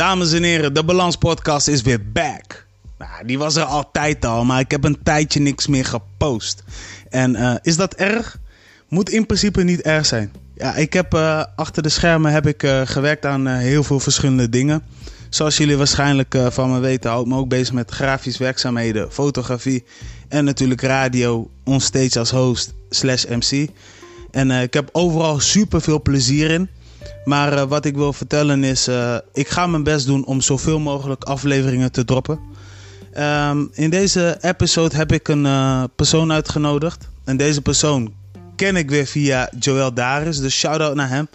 dames en heren, de Balans Podcast is weer back. Nou, die was er altijd al, maar ik heb een tijdje niks meer gepost. En uh, is dat erg? Moet in principe niet erg zijn. Ja, ik heb uh, achter de schermen heb ik uh, gewerkt aan heel veel verschillende dingen. Zoals jullie waarschijnlijk van me weten, hou ik me ook bezig met grafisch werkzaamheden, fotografie en natuurlijk radio, onstage als host slash MC. En ik heb overal super veel plezier in. Maar uh, wat ik wil vertellen is, uh, ik ga mijn best doen om zoveel mogelijk afleveringen te droppen. Um, in deze episode heb ik een uh, persoon uitgenodigd. En deze persoon ken ik weer via Joël Daris, dus shout-out naar hem.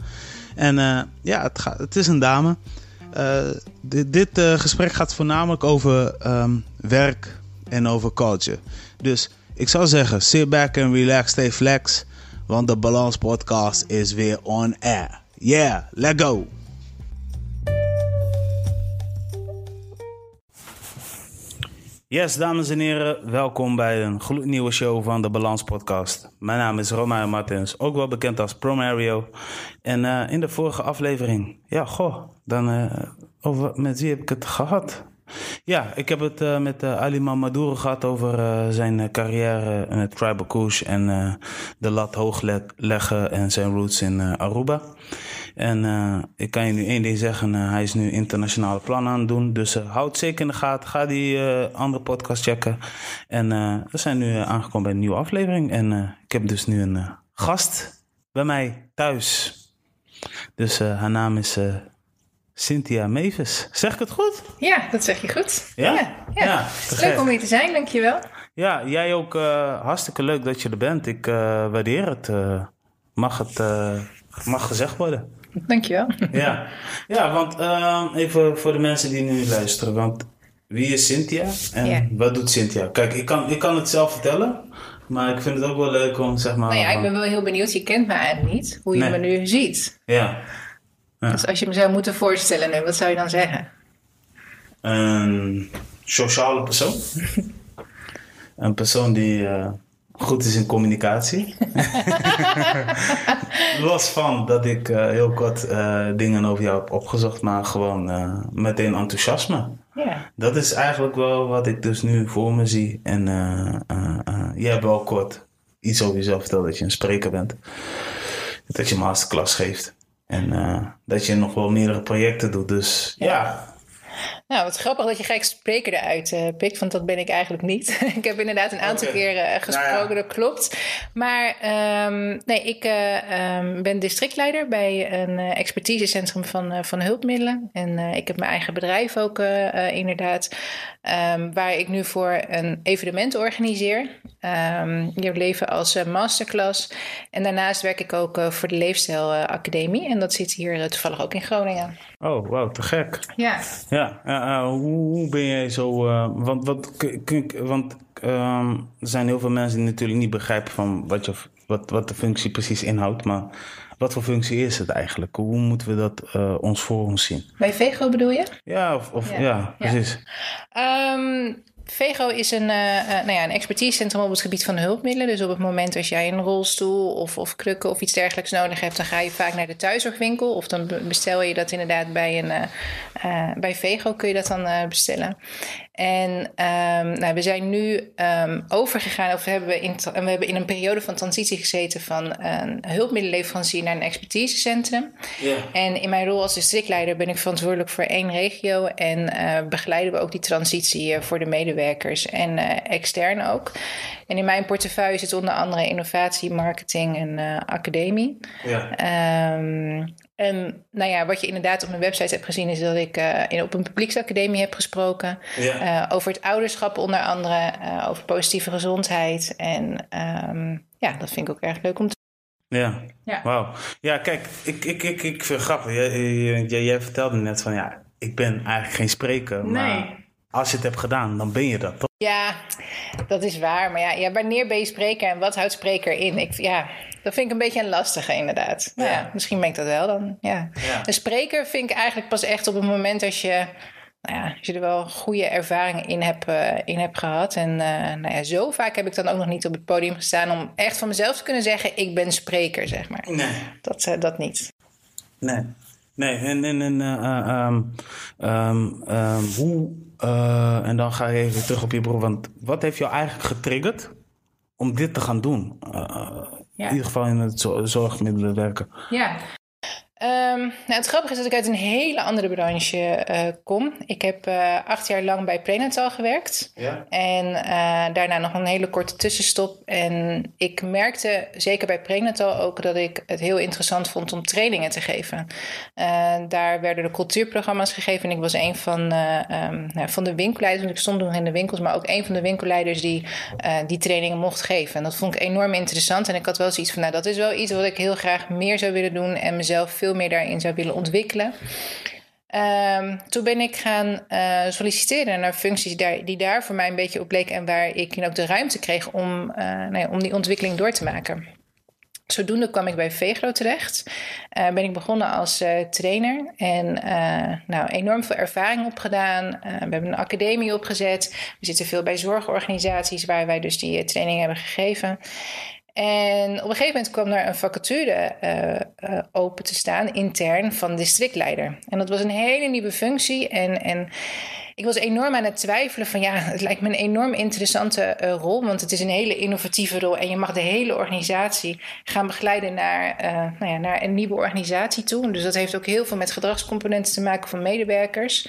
En ja, het, gaat, het, is een dame. dit, dit gesprek gaat voornamelijk over um, werk en over culture. Dus ik zou zeggen, sit back and relax, stay flex. Want de Balans Podcast is weer on air. Yeah, let go. Yes, dames en heren, welkom bij een gloednieuwe show van de Balans Podcast. Mijn naam is Romain Martens, ook wel bekend als Promario. En uh, in de vorige aflevering, ja, goh, dan uh, over met wie heb ik het gehad? Ja, ik heb het uh, met uh, Ali Mamadou gehad over uh, zijn carrière in het Tribal Kush en de lat hoog leggen en zijn roots in Aruba. En ik kan je nu één ding zeggen, hij is nu internationale plannen aan het doen. Dus houd zeker in de gaten, ga die andere podcast checken. En we zijn nu aangekomen bij een nieuwe aflevering. En ik heb dus nu een gast bij mij thuis. Dus haar naam is Cynthia Mevis. Zeg ik het goed? Ja, dat zeg je goed. Ja? Ja. ja. ja leuk om hier te zijn, dankjewel. Ja, jij ook uh, hartstikke leuk dat je er bent. Ik uh, waardeer het. Uh, mag het mag gezegd worden. Dankjewel. Ja, ja want even voor de mensen die nu luisteren. Want wie is Cynthia en ja. wat doet Cynthia? Kijk, ik kan, ik kan het zelf vertellen. Maar ik vind het ook wel leuk om zeg maar. Nou ja, ik ben wel heel benieuwd. Je kent me eigenlijk niet. Hoe je nee. me nu ziet. Ja. Ja. Dus als je me zou moeten voorstellen nu, wat zou je dan zeggen? Een sociale persoon. een persoon die uh, goed is in communicatie. Los van dat ik uh, heel kort uh, dingen over jou heb opgezocht, maar gewoon meteen enthousiasme. Ja. Dat is eigenlijk wel wat ik dus nu voor me zie. En jij hebt wel kort iets over jezelf verteld dat je een spreker bent. Dat je masterclass geeft. En uh, dat je nog wel meerdere projecten doet. Dus ja. Nou, wat grappig dat je gelijk spreker eruit uh, pikt, want dat ben ik eigenlijk niet. ik heb inderdaad een aantal okay. uh, gesproken, nou ja. dat klopt. Maar um, nee, ik uh, um, ben districtleider bij een expertisecentrum van, van hulpmiddelen. En ik heb mijn eigen bedrijf ook inderdaad, um, waar ik nu voor een evenement organiseer. je leven als masterclass. En daarnaast werk ik ook voor de Leefstijl Academie. En dat zit hier toevallig ook in Groningen. Oh, wauw, te gek. Ja. Ja, uh, hoe, hoe, ben jij zo... Want wat, want uh, er zijn heel veel mensen die natuurlijk niet begrijpen van wat, je, wat, wat de functie precies inhoudt. Maar wat voor functie is het eigenlijk? Hoe moeten we dat uh, ons voor ons zien? Bij Vego bedoel je? Ja, of, of ja. ja. precies. Um, VEGO is een, uh, nou ja, een expertisecentrum op het gebied van hulpmiddelen. Dus op het moment als jij een rolstoel of, of krukken of iets dergelijks nodig hebt, dan ga je vaak naar de thuiszorgwinkel. Of dan bestel je dat inderdaad bij, een, uh, bij VEGO kun je dat dan bestellen. En um, nou, we zijn nu um, overgegaan, of we hebben, in, we hebben in een periode van transitie gezeten van een hulpmiddelenleverancier naar een expertisecentrum. Yeah. En in mijn rol als districtleider ben ik verantwoordelijk voor één regio en begeleiden we ook die transitie voor de medewerkers en uh, extern ook. En in mijn portefeuille zit onder andere innovatie, marketing en uh, academie. Yeah. Um, en nou ja, wat je inderdaad op mijn website hebt gezien, is dat ik uh, in, op een publieksacademie heb gesproken. Ja. Uh, over het ouderschap onder andere, uh, over positieve gezondheid. En um, ja, dat vind ik ook erg leuk om te ja, ja. wauw. Ja, kijk, ik, ik, ik, ik vind het grappig. Jij, jij, jij vertelde net van ja, ik ben eigenlijk geen spreker. Maar nee. Als je het hebt gedaan, dan ben je dat toch? Ja, dat is waar. Maar ja, ja wanneer ben je spreker en wat houdt spreker in? Ik, ja, dat vind ik een beetje een lastige inderdaad. Ja. ja, misschien ben ik dat wel dan. Ja. ja. Een spreker vind ik eigenlijk pas echt op het moment als je, nou ja, als je er wel goede ervaringen in hebt, uh, in hebt gehad. En uh, nou ja, zo vaak heb ik dan ook nog niet op het podium gestaan om echt van mezelf te kunnen zeggen: ik ben spreker, zeg maar. Nee. Dat, uh, dat niet. Nee. Nee, en, en, en um, hoe, uh, en dan ga je even terug op je broer, want wat heeft jou eigenlijk getriggerd om dit te gaan doen? Uh, In ieder geval in het zorgmiddelen werken. Ja, Um, nou, het grappige is dat ik uit een hele andere branche uh, kom. Ik heb uh, acht jaar lang bij Prenatal gewerkt. Ja. En uh, daarna nog een hele korte tussenstop. En ik merkte, zeker bij Prenatal ook, dat ik het heel interessant vond om trainingen te geven. daar werden de cultuurprogramma's gegeven. En ik was een van, um, nou, van de winkelleiders. Want ik stond nog in de winkels, maar ook een van de winkelleiders die die trainingen mocht geven. En dat vond ik enorm interessant. En ik had wel zoiets van, nou, dat is wel iets wat ik heel graag meer zou willen doen. En mezelf veel meer daarin zou willen ontwikkelen. Um, toen ben ik gaan uh, solliciteren naar functies daar, die daar voor mij een beetje op bleken en waar ik ook de ruimte kreeg om, uh, nou ja, om die ontwikkeling door te maken. Zodoende kwam ik bij Vegro terecht. Uh, ben ik begonnen als trainer en nou, enorm veel ervaring opgedaan. we hebben een academie opgezet. We zitten veel bij zorgorganisaties waar wij dus die training hebben gegeven. En op een gegeven moment kwam er een vacature uh, open te staan, intern, van districtleider. En dat was een hele nieuwe functie. En, en ik was enorm aan het twijfelen van ja, het lijkt me een enorm interessante uh, rol. Want het is een hele innovatieve rol. En je mag de hele organisatie gaan begeleiden naar, nou ja, naar een nieuwe organisatie toe. Dus dat heeft ook heel veel met gedragscomponenten te maken van medewerkers.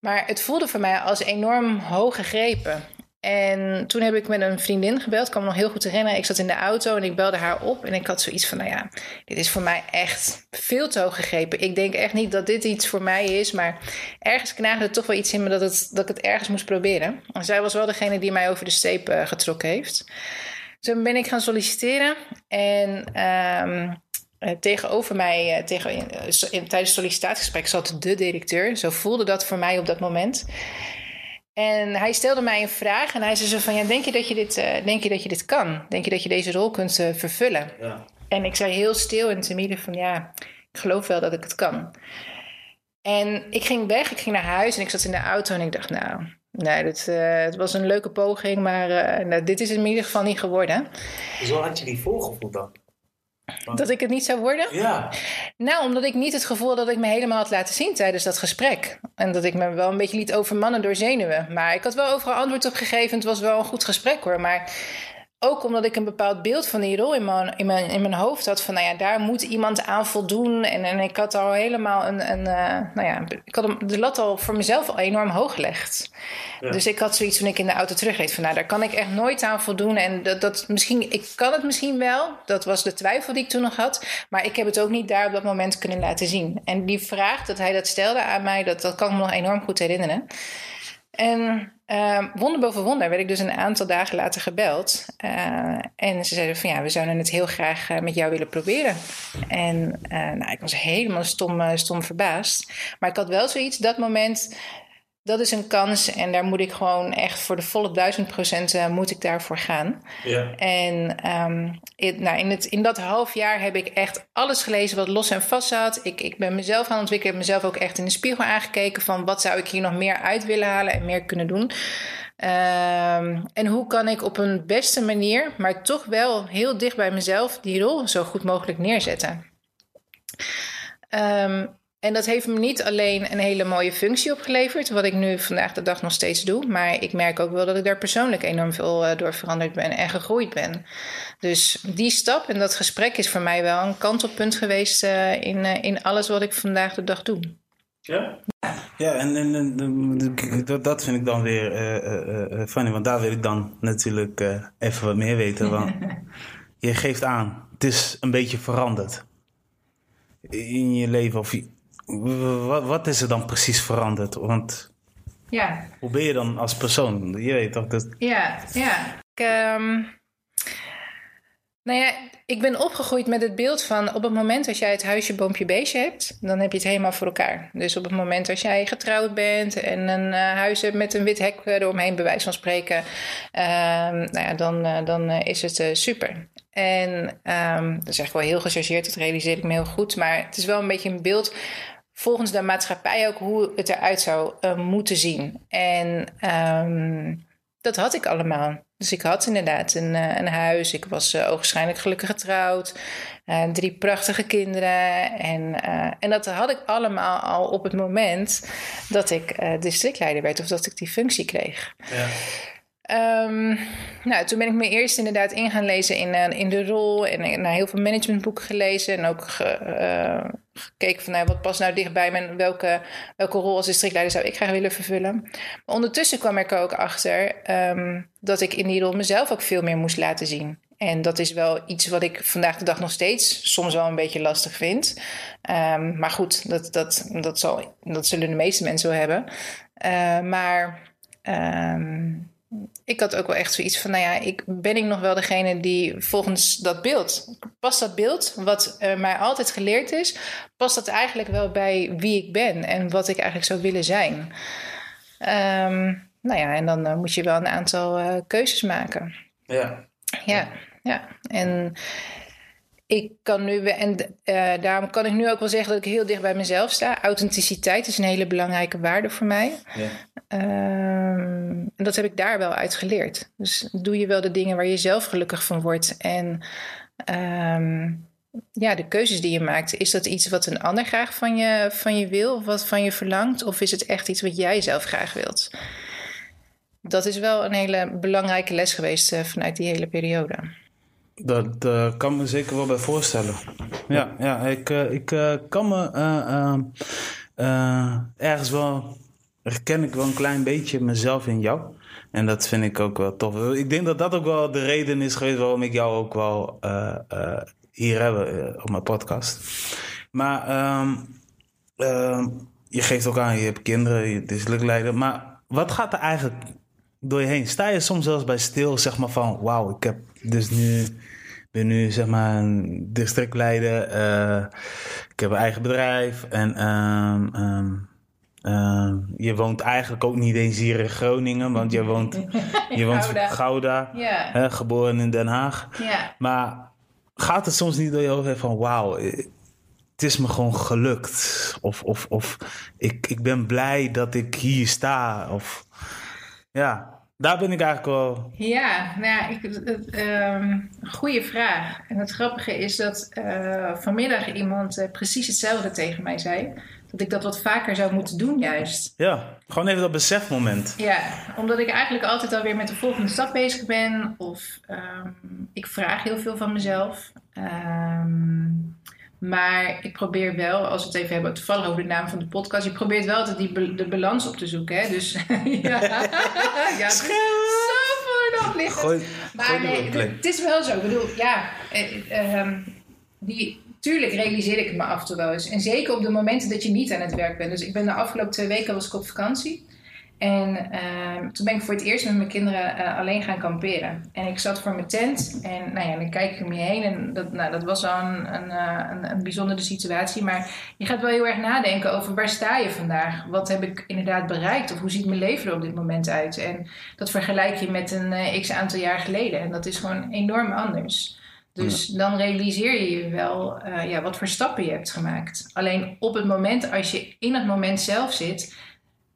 Maar het voelde voor mij als enorm hoog gegrepen. En toen heb ik met een vriendin gebeld. Kan me nog heel goed herinneren. Ik zat in de auto en ik belde haar op. En ik had zoiets van: Nou ja, dit is voor mij echt veel te hoog gegrepen. Ik denk echt niet dat dit iets voor mij is. Maar ergens knaagde er toch wel iets in me dat, het, dat ik het ergens moest proberen. En zij was wel degene die mij over de steep uh, getrokken heeft. Toen ben ik gaan solliciteren. En. Um, tegenover mij, uh, tegen, in, tijdens het sollicitatiegesprek, zat de directeur. Zo voelde dat voor mij op dat moment. En hij stelde mij een vraag en hij zei zo van... Ja, denk, je dat je dit, uh, denk je dat je dit kan? Denk je dat je deze rol kunt uh, vervullen? Ja. En ik zei heel stil en timide van... Ja, ik geloof wel dat ik het kan. En ik ging weg, ik ging naar huis en ik zat in de auto en ik dacht... Nou, nee, dit, uh, het was een leuke poging, maar nou, dit is in ieder geval niet geworden. Zo had je die voorgevoel dan? Dat ik het niet zou worden? Ja. Nou, omdat ik niet het gevoel dat ik me helemaal had laten zien tijdens dat gesprek. En dat ik me wel een beetje liet overmannen door zenuwen. Maar ik had wel overal antwoord op gegeven. Het was wel een goed gesprek hoor. Maar ook omdat ik een bepaald beeld van die rol in mijn, in mijn, in mijn hoofd had. Van nou ja, daar moet iemand aan voldoen. En, en ik had al helemaal een. een uh, nou ja, ik had de lat al voor mezelf al enorm hoog gelegd. Dus ik had zoiets toen ik in de auto terugreed. Van nou, daar kan ik echt nooit aan voldoen. En dat, dat misschien, ik kan het misschien wel. Dat was de twijfel die ik toen nog had. Maar ik heb het ook niet daar op dat moment kunnen laten zien. En die vraag dat hij dat stelde aan mij, dat, dat kan ik me nog enorm goed herinneren. En uh, wonder boven wonder werd ik dus een aantal dagen later gebeld. Uh, en ze zeiden van ja, we zouden het heel graag uh, met jou willen proberen. En uh, nou, ik was helemaal stom, stom verbaasd. Maar ik had wel zoiets, dat moment dat is een kans en daar moet ik gewoon echt voor de volle duizend procent uh, moet ik daarvoor gaan. Ja. En um, in, nou, in, het, in dat half jaar heb ik echt alles gelezen wat los en vast zat. Ik, ik ben mezelf aan het ontwikkelen, heb mezelf ook echt in de spiegel aangekeken van wat zou ik hier nog meer uit willen halen en meer kunnen doen. Um, en hoe kan ik op een beste manier, maar toch wel heel dicht bij mezelf, die rol zo goed mogelijk neerzetten. Um, en dat heeft me niet alleen een hele mooie functie opgeleverd, wat ik nu vandaag de dag nog steeds doe, maar ik merk ook wel dat ik daar persoonlijk enorm veel uh, door veranderd ben en gegroeid ben. Dus die stap en dat gesprek is voor mij wel een kantelpunt geweest uh, in, uh, in alles wat ik vandaag de dag doe. Ja? Ja, en, en, en dat, dat vind ik dan weer funny, want daar wil ik dan natuurlijk even wat meer weten. Want je geeft aan, het is een beetje veranderd in je leven. Of wat, wat is er dan precies veranderd? Want ja. hoe ben je dan als persoon? Je weet toch dat... Ja, ja. Ik, um, nou ja, ik ben opgegroeid met het beeld van op het moment als jij het huisje, boompje, beestje hebt, dan heb je het helemaal voor elkaar. Dus op het moment als jij getrouwd bent en een uh, huis hebt met een wit hek eromheen, bij wijze van spreken, uh, nou ja, dan, uh, dan is het super. En um, dat is echt wel heel gechargeerd, dat realiseer ik me heel goed. Maar het is wel een beetje een beeld volgens de maatschappij ook hoe het eruit zou uh, moeten zien. En um, dat had ik allemaal. Dus ik had inderdaad een, uh, een huis. Ik was uh, ogenschijnlijk gelukkig getrouwd. drie prachtige kinderen. En, en dat had ik allemaal al op het moment dat ik districtleider werd of dat ik die functie kreeg. Ja. Um, nou, toen ben ik me eerst inderdaad in gaan lezen in, uh, in de rol en naar heel veel managementboeken gelezen en ook ge, uh, gekeken van nou, wat past nou dichtbij me welke, welke rol als districtleider zou ik graag willen vervullen. Maar ondertussen kwam ik er ook achter um, dat ik in die rol mezelf ook veel meer moest laten zien. En dat is wel iets wat ik vandaag de dag nog steeds soms wel een beetje lastig vind. Um, maar goed, dat, dat, dat, zal, dat zullen de meeste mensen wel hebben. Maar ik had ook wel echt zoiets van, nou ja, ik, ben ik nog wel degene die volgens dat beeld, past dat beeld, wat uh, mij altijd geleerd is, past dat eigenlijk wel bij wie ik ben en wat ik eigenlijk zou willen zijn? Um, nou ja, en dan uh, moet je wel een aantal uh, keuzes maken. Ja. Ja, ja. En ik kan nu, en uh, daarom kan ik nu ook wel zeggen dat ik heel dicht bij mezelf sta. Authenticiteit is een hele belangrijke waarde voor mij. Ja. Um, en dat heb ik daar wel uit geleerd. Dus doe je wel de dingen waar je zelf gelukkig van wordt. En um, ja, de keuzes die je maakt, is dat iets wat een ander graag van je, van je wil, of wat van je verlangt? Of is het echt iets wat jij zelf graag wilt? Dat is wel een hele belangrijke les geweest uh, vanuit die hele periode. Dat uh, kan me zeker wel bij voorstellen. Ja, ja ik, uh, ik uh, kan me ergens wel herken ik wel een klein beetje mezelf in jou. En dat vind ik ook wel tof. Ik denk dat dat ook wel de reden is geweest waarom ik jou ook wel hier heb op mijn podcast. Maar um, je geeft ook aan, je hebt kinderen, je is leider. Maar wat gaat er eigenlijk door je heen? Sta je soms zelfs bij stil, zeg maar van, wauw, ik heb dus nu ben nu zeg maar een districtleider. Uh, ik heb een eigen bedrijf. En um, um, uh, je woont eigenlijk ook niet eens hier in Groningen. Want je woont, je woont Gouda. Gouda yeah. hè, geboren in Den Haag. Yeah. Maar gaat het soms niet door je hoofd van wauw, het is me gewoon gelukt. Of, of, of ik, ik ben blij dat ik hier sta. Of ja. Daar ben ik eigenlijk wel. Ja, nou ja, ik, um, goede vraag. En het grappige is dat uh, vanmiddag iemand uh, precies hetzelfde tegen mij zei. Dat ik dat wat vaker zou moeten doen, juist. Ja, gewoon even dat besefmoment. Ja, omdat ik eigenlijk altijd alweer met de volgende stap bezig ben. Of um, ik vraag heel veel van mezelf. Um, maar ik probeer wel, als we het even hebben, toevallig over de naam van de podcast, je probeert wel altijd die, de balans op te zoeken. Hè? Dus ja, ja dus zo voor nog liggen. maar nee, het is wel zo. Ik bedoel, ja, eh, eh, die, tuurlijk realiseer ik het me af en toe wel eens. En zeker op de momenten dat je niet aan het werk bent. Dus ik ben de afgelopen twee weken was ik op vakantie. En uh, toen ben ik voor het eerst met mijn kinderen uh, alleen gaan kamperen. En ik zat voor mijn tent en nou ja, dan kijk ik om je heen. En dat, nou, dat was al een, een, uh, een, een, bijzondere situatie. Maar je gaat wel heel erg nadenken over waar sta je vandaag? Wat heb ik inderdaad bereikt? Of hoe ziet mijn leven er op dit moment uit? En dat vergelijk je met een eh, x aantal jaar geleden. En dat is gewoon enorm anders. Dus dan realiseer je je wel ja, wat voor stappen je hebt gemaakt. Alleen op het moment, als je in het moment zelf zit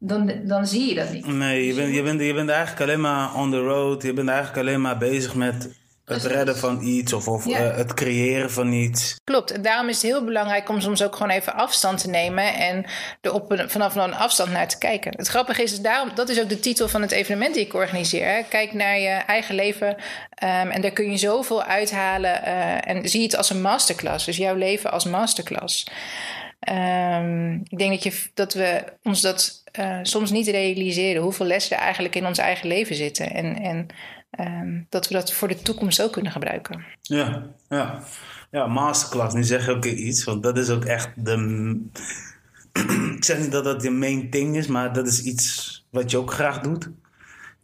dan, dan zie je dat niet. Nee, je bent, je, bent, je bent eigenlijk alleen maar on the road. Je bent eigenlijk alleen maar bezig met het redden van iets of, of uh, het creëren van iets. Klopt. En daarom is het heel belangrijk om soms ook gewoon even afstand te nemen en er op een, vanaf een afstand naar te kijken. Het grappige is, is daarom, dat is ook de titel van het evenement die ik organiseer. Hè. Kijk naar je eigen leven um, en daar kun je zoveel uithalen. Uh, en zie het als een masterclass. Dus jouw leven als masterclass. Um, ik denk dat, je, dat we ons dat uh, soms niet realiseren hoeveel lessen er eigenlijk in ons eigen leven zitten. En, en um, dat we dat voor de toekomst ook kunnen gebruiken. Ja, ja. ja masterclass. Nu zeg je ook iets, want dat is ook echt de. ik zeg niet dat dat je main thing is, maar dat is iets wat je ook graag doet.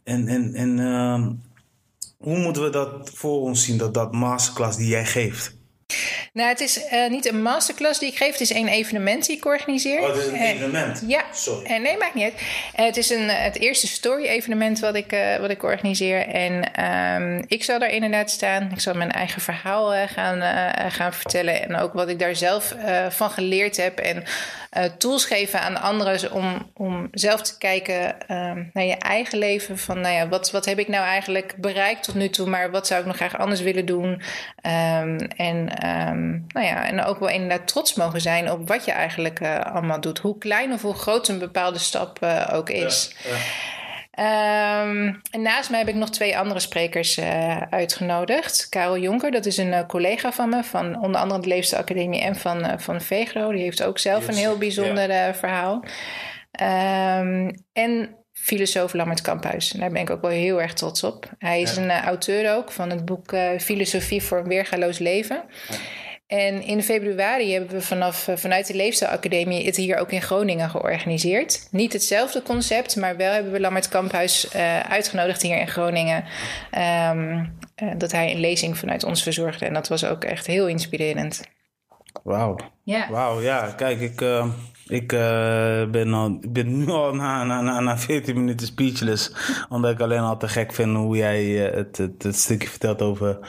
En, en, en uh, hoe moeten we dat voor ons zien, dat, dat masterclass die jij geeft? Nou, het is uh, niet een masterclass die ik geef. Het is een evenement die ik organiseer. Oh, het is een uh, evenement? Ja. Sorry. Uh, nee, maakt niet uit. het is een, het eerste story-evenement wat, ik wat ik organiseer. En um, ik zal daar inderdaad staan. Ik zal mijn eigen verhaal gaan, gaan vertellen. En ook wat ik daar zelf van geleerd heb. En tools geven aan anderen om, om zelf te kijken ehm, naar je eigen leven. Van nou ja, wat, wat heb ik nou eigenlijk bereikt tot nu toe, maar wat zou ik nog graag anders willen doen? Ehm, en, nou ja, en ook wel inderdaad trots mogen zijn op wat je eigenlijk allemaal doet. Hoe klein of hoe groot een bepaalde stap ook is. Ja, ja. Um, en naast mij heb ik nog twee andere sprekers uh, uitgenodigd. Karel Jonker, dat is een uh, collega van me, van onder andere de Leefstijlacademie en van, uh, van Vegro. Die heeft ook zelf een heel bijzonder ja. verhaal. Um, en filosoof Lammert Kamphuis. Daar ben ik ook wel heel erg trots op. Hij is ja. een auteur ook van het boek Filosofie voor een weergaloos leven. Ja. En in februari hebben we vanaf, eh, vanuit de Leefstijlacademie het hier ook in Groningen georganiseerd. Niet hetzelfde concept, maar wel hebben we Lammert Kamphuis uh, uitgenodigd hier in Groningen. Um, uh, dat hij een lezing vanuit ons verzorgde. En dat was ook echt heel inspirerend. Wauw. Ja. Wauw, ja. Kijk, ik, uh, ik uh, ben, al, ik ben nu al na, na, na, na 14 minuten speechless. omdat ik alleen al te gek vind hoe jij het, het, het stukje vertelt over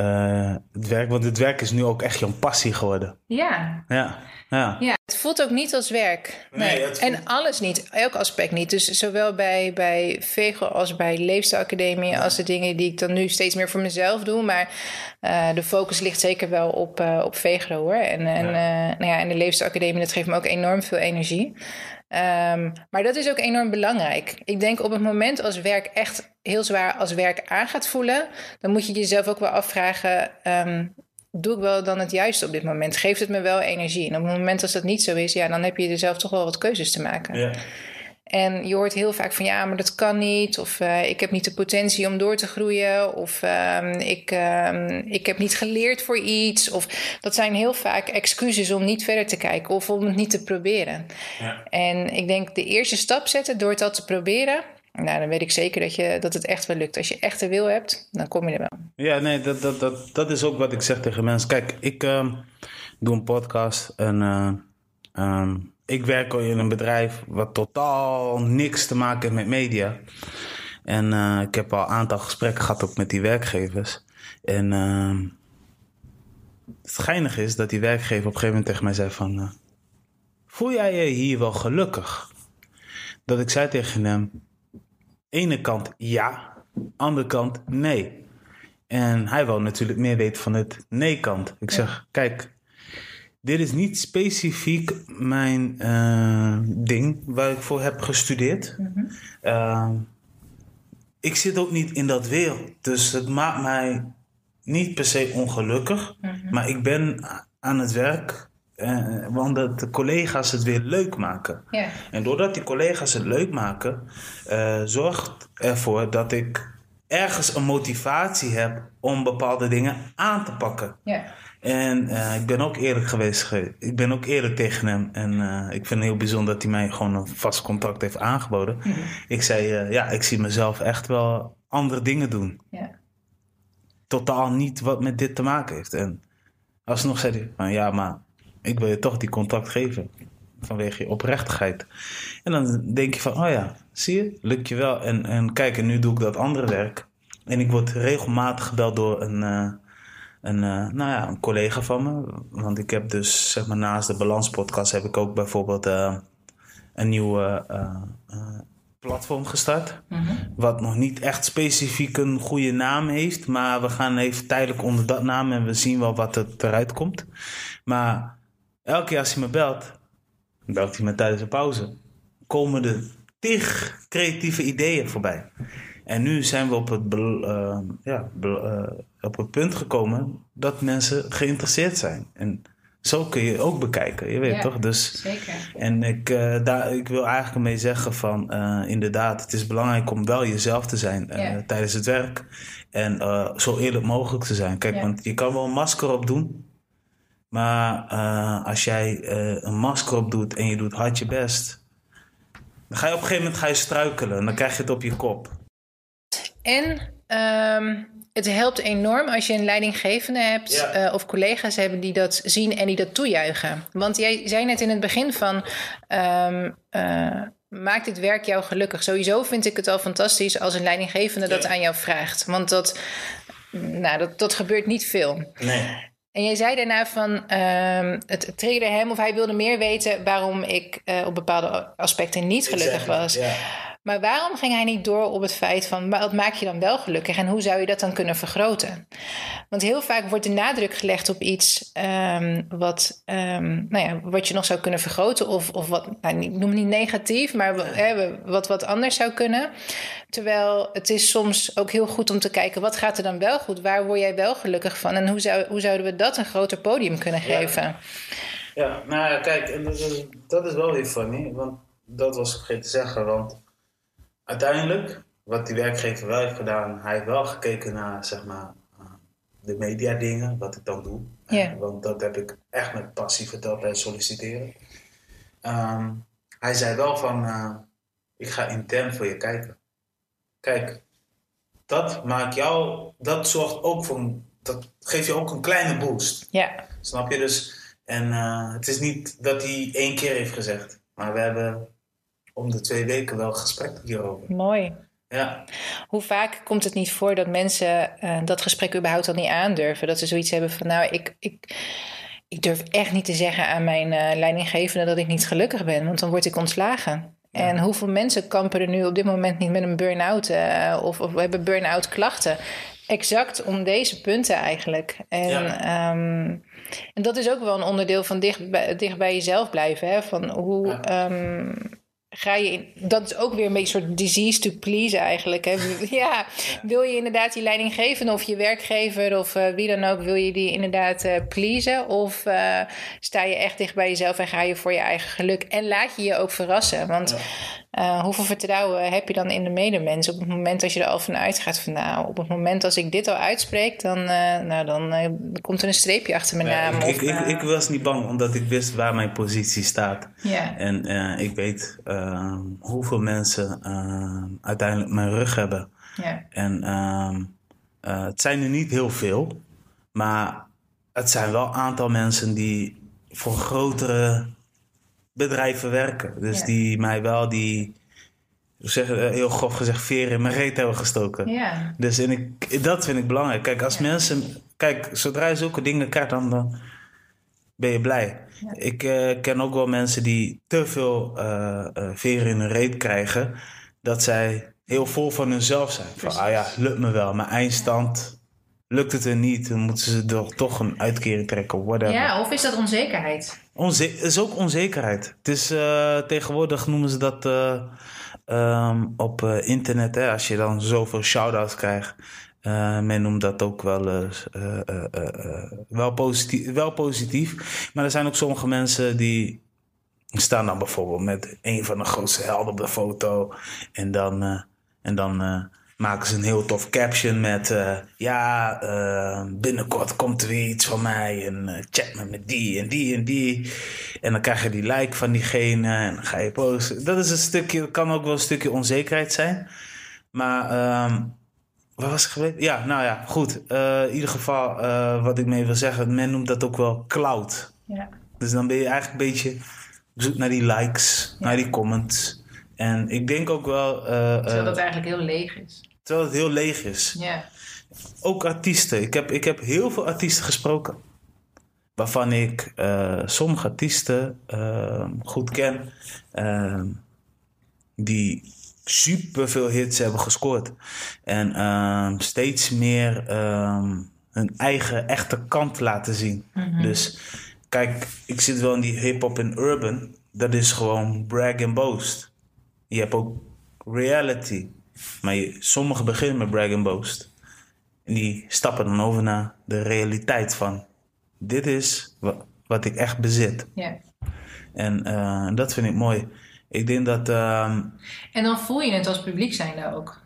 uh, het werk. Want het werk is nu ook echt jouw passie geworden. Ja. Ja. Ja. ja, het voelt ook niet als werk. Nee. nee En alles niet, elk aspect niet. Dus zowel bij, bij Vego als bij Leefstijlacademie... Ja. als de dingen die ik dan nu steeds meer voor mezelf doe. Maar uh, de focus ligt zeker wel op, uh, op Vegro hoor. En, en, ja. nou ja, en de Leefstijlacademie, dat geeft me ook enorm veel energie. Um, maar dat is ook enorm belangrijk. Ik denk op het moment als werk echt heel zwaar als werk aan gaat voelen, dan moet je jezelf ook wel afvragen: um, doe ik wel dan het juiste op dit moment? Geeft het me wel energie? En op het moment als dat niet zo is, ja, dan heb je er zelf toch wel wat keuzes te maken. Ja. En je hoort heel vaak van ja, maar dat kan niet. Of uh, ik heb niet de potentie om door te groeien. Of um, ik, um, ik heb niet geleerd voor iets. Of dat zijn heel vaak excuses om niet verder te kijken of om het niet te proberen. Ja. En ik denk de eerste stap zetten door het al te proberen. Nou, dan weet ik zeker dat, je, dat het echt wel lukt. Als je echt de wil hebt, dan kom je er wel. Ja, nee, dat, dat, dat, dat is ook wat ik zeg tegen mensen. Kijk, ik uh, doe een podcast en um, ik werk in een bedrijf wat totaal niks te maken heeft met media. En uh, ik heb al een aantal gesprekken gehad ook met die werkgevers. En uh, het geinige is dat die werkgever op een gegeven moment tegen mij zei van... Uh, voel jij je hier wel gelukkig? Dat ik zei tegen hem... Ene kant ja, andere kant nee. En hij wou natuurlijk meer weten van het nee-kant. Ik zeg, kijk, dit is niet specifiek mijn uh, ding waar ik voor heb gestudeerd. Mm -hmm. uh, ik zit ook niet in dat wereld. Dus het maakt mij niet per se ongelukkig. Mm -hmm. Maar ik ben aan het werk. Uh, want de collega's het weer leuk maken. Yeah. En doordat die collega's het leuk maken, zorgt ervoor dat ik ergens een motivatie heb om bepaalde dingen aan te pakken. Yeah. En uh, ik ben ook eerlijk geweest. Ik ben ook eerlijk tegen hem. En uh, ik vind het heel bijzonder dat hij mij gewoon een vast contact heeft aangeboden. Mm -hmm. Ik zei, uh, ja, ik zie mezelf echt wel andere dingen doen. Totaal niet wat met dit te maken heeft. En alsnog zei hij van, ja, maar ik wil je toch die contact geven. Vanwege je oprechtigheid. En dan denk je van, oh ja, zie je, lukt je wel. En, en kijk, en nu doe ik dat andere werk. En ik word regelmatig gebeld door een een, uh, nou ja, een collega van me. Want ik heb dus, zeg maar, naast de Balanspodcast heb ik ook bijvoorbeeld uh, een nieuwe uh, platform gestart. Mm -hmm. Wat nog niet echt specifiek een goede naam heeft. Maar we gaan even tijdelijk onder dat naam en we zien wel wat er eruit komt. Maar elke keer als hij me belt, belt hij me tijdens een pauze. Komen er tig creatieve ideeën voorbij. En nu zijn we op het, uh, ja, uh, op het punt gekomen dat mensen geïnteresseerd zijn. En zo kun je ook bekijken, je weet ja, toch? Dus, zeker. En ik, uh, daar, ik wil eigenlijk mee zeggen van inderdaad, het is belangrijk om wel jezelf te zijn ja. tijdens het werk. En zo eerlijk mogelijk te zijn. Kijk, ja. want je kan wel een masker op doen. Maar als jij een masker op doet en je doet hard je best, dan ga je op een gegeven moment ga je struikelen en dan krijg je het op je kop. En um, het helpt enorm als je een leidinggevende hebt ja. uh, of collega's hebben die dat zien en die dat toejuichen. Want jij zei net in het begin van. Um, uh, maakt dit werk jou gelukkig? Sowieso vind ik het al fantastisch als een leidinggevende ja. dat aan jou vraagt. Want dat, nou, dat, dat gebeurt niet veel. Nee. En jij zei daarna van ehm, het triggerde hem of hij wilde meer weten waarom ik uh, op bepaalde aspecten niet gelukkig was. Ja. Maar waarom ging hij niet door op het feit van wat maak je dan wel gelukkig en hoe zou je dat dan kunnen vergroten? Want heel vaak wordt de nadruk gelegd op iets um, wat, um, nou ja, wat je nog zou kunnen vergroten of, of wat, nou, ik noem het niet negatief, maar hè, wat, wat anders zou kunnen. Terwijl het is soms ook heel goed om te kijken wat gaat er dan wel goed, waar word jij wel gelukkig van en hoe, zou, hoe zouden we dat een groter podium kunnen geven? Ja, ja nou ja, kijk, dat is, dat is wel heel funny, want dat was ik vergeten te zeggen, want uiteindelijk, wat die werkgever wel heeft gedaan, hij heeft wel gekeken naar zeg maar, uh, de media dingen, wat ik dan doe. Yeah. want dat heb ik echt met passie verteld bij solliciteren. Um, hij zei wel van, uh, ik ga intern voor je kijken. Kijk, dat maakt jou, dat zorgt ook voor, dat geeft je ook een kleine boost. Ja. Snap je? Dus, en uh, het is niet dat hij één keer heeft gezegd, maar we hebben om de twee weken wel gesprek hierover. Mooi. Ja. Hoe vaak komt het niet voor dat mensen uh, dat gesprek überhaupt al niet aandurven? Dat ze zoiets hebben van, nou, ik, ik, ik durf echt niet te zeggen aan mijn uh, leidinggevende dat ik niet gelukkig ben, want dan word ik ontslagen. En hoeveel mensen kampen er nu op dit moment niet met een burn-out uh, of, of hebben burn-out klachten? Exact om deze punten eigenlijk. En, ja. um, en dat is ook wel een onderdeel van dicht bij, dicht bij jezelf blijven. Hè? Van hoe, ja. um, ga je in, dat is ook weer een beetje een soort disease to please eigenlijk. Hè? Ja, wil je inderdaad die leidinggevende of je werkgever of uh, wie dan ook, wil je die inderdaad uh, pleasen? Of uh, sta je echt dicht bij jezelf en ga je voor je eigen geluk? En laat je je ook verrassen. Want ja. Hoeveel vertrouwen heb je dan in de medemens op het moment dat je er al van uitgaat van nou, op het moment als ik dit al uitspreek, dan, nou, dan komt er een streepje achter mijn naam. Ik, of, ik, ik, ik, was niet bang omdat ik wist waar mijn positie staat. En ik weet hoeveel mensen uiteindelijk mijn rug hebben. En uh, het zijn er niet heel veel, maar het zijn wel een aantal mensen die voor grotere bedrijven werken. Dus ja. die mij wel die, zeg, heel grof gezegd, veren in mijn reet hebben gestoken. Ja. Dus en ik, dat vind ik belangrijk. Kijk, als mensen, kijk, zodra je zulke dingen krijgt, dan, dan ben je blij. Ik uh, ken ook wel mensen die te veel uh, uh, veren in hun reet krijgen. Dat zij heel vol van hunzelf zijn. Van, ah ja, lukt me wel. Maar eindstand lukt het er niet. Dan moeten ze toch, toch een uitkering trekken. Whatever. Ja, of is dat onzekerheid? Onze is ook onzekerheid. Het is, tegenwoordig noemen ze dat um, op internet. Hè, als je dan zoveel shout-outs krijgt. Men noemt dat ook wel, wel, positief, wel positief. Maar er zijn ook sommige mensen die staan dan bijvoorbeeld met een van de grootste helden op de foto. En dan, en dan maken ze een heel tof caption met... ja, binnenkort komt er weer iets van mij en chat me met die en die en die. En dan krijg je die like van diegene en dan ga je posten. Dat is een stukje, kan ook wel een stukje onzekerheid zijn. Maar... Um, Waar was ik gebleven? Ja, nou ja, goed. Uh, in ieder geval, uh, wat ik mee wil zeggen, men noemt dat ook wel cloud. Ja. Dus dan ben je eigenlijk een beetje op zoek naar die likes, ja. naar die comments. En ik denk ook wel. Uh, terwijl dat eigenlijk heel leeg is. Terwijl het heel leeg is. Ook artiesten. Ik heb, ik heb heel veel artiesten gesproken. Waarvan ik sommige artiesten goed ken. die super veel hits hebben gescoord. En um, steeds meer hun eigen echte kant laten zien. Mhm. Mm -hmm. Dus kijk, ik zit wel in die hip-hop en urban. Dat is gewoon brag and boast. Je hebt ook reality. Maar je, sommigen beginnen met brag and boast. En die stappen dan over naar de realiteit van... Dit is wat, ik echt bezit. En uh, dat vind ik mooi. Ik denk dat. Um... En dan voel je het als publiek zijnde ook.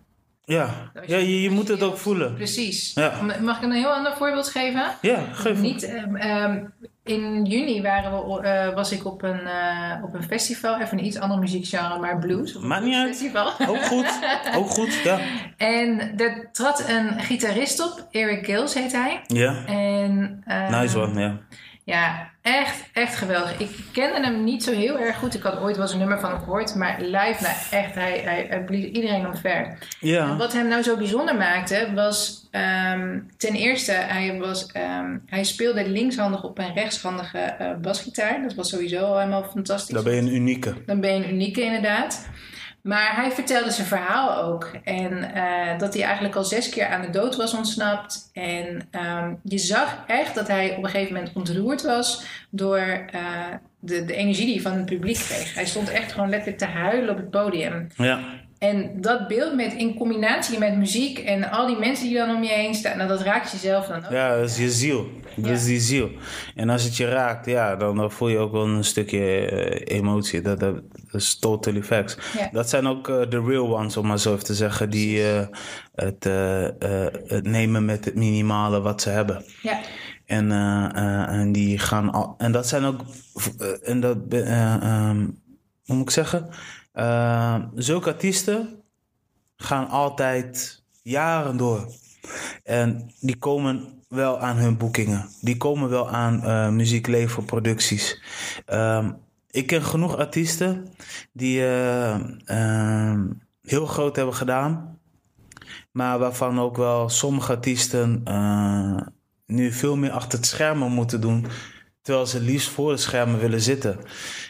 Ja, ja je, je moet het ook voelen. Precies. Ja. Mag ik een heel ander voorbeeld geven? Ja, geef Niet, um, um, In juni waren we, uh, was ik op een, uh, op een festival, even een iets ander muziekgenre, maar blues. Maakt niet uit. Festival. Ook goed, ook goed, ja. En er trad een gitarist op, Eric Gills heet hij. Ja. En, nice one, ja. Ja, echt, echt geweldig. Ik kende hem niet zo heel erg goed. Ik had ooit wel eens een nummer van hem gehoord. Maar live, nou echt, hij, hij, hij blies iedereen omver. Ja. En wat hem nou zo bijzonder maakte, was ehm, ten eerste, hij, was, ehm, hij speelde linkshandig op een rechtshandige eh, basgitaar. Dat was sowieso al helemaal fantastisch. Dan ben je een unieke. Dan ben je een unieke inderdaad. Maar hij vertelde zijn verhaal ook. En eh, dat hij eigenlijk al zes keer aan de dood was ontsnapt. En ehm, je zag echt dat hij op een gegeven moment ontroerd was door eh, de, de energie die hij van het publiek kreeg. Hij stond echt gewoon letterlijk te huilen op het podium. Ja. En dat beeld met, in combinatie met muziek en al die mensen die dan om je heen staan, nou, dat raakt jezelf dan ook. Ja, dat is je ziel. Dat is die ziel. En als het je raakt, ja, dan, dan voel je ook wel een stukje eh, emotie. Dat, dat, dat is totally facts. Ja. Dat zijn ook eh, de real ones, om maar zo even te zeggen, die eh, het, het nemen met het minimale wat ze hebben. Ja, En, en die gaan al. En dat zijn ook. en dat, eh, ehm, hoe moet ik zeggen? Eh, zulke artiesten gaan altijd jaren door. En die komen wel aan hun boekingen. Die komen wel aan eh muziekleverproducties. Ehm, ik ken genoeg artiesten die eh, ehm, heel groot hebben gedaan. Maar waarvan ook wel sommige artiesten eh, nu veel meer achter het schermen moeten doen. Terwijl ze liefst voor de schermen willen zitten.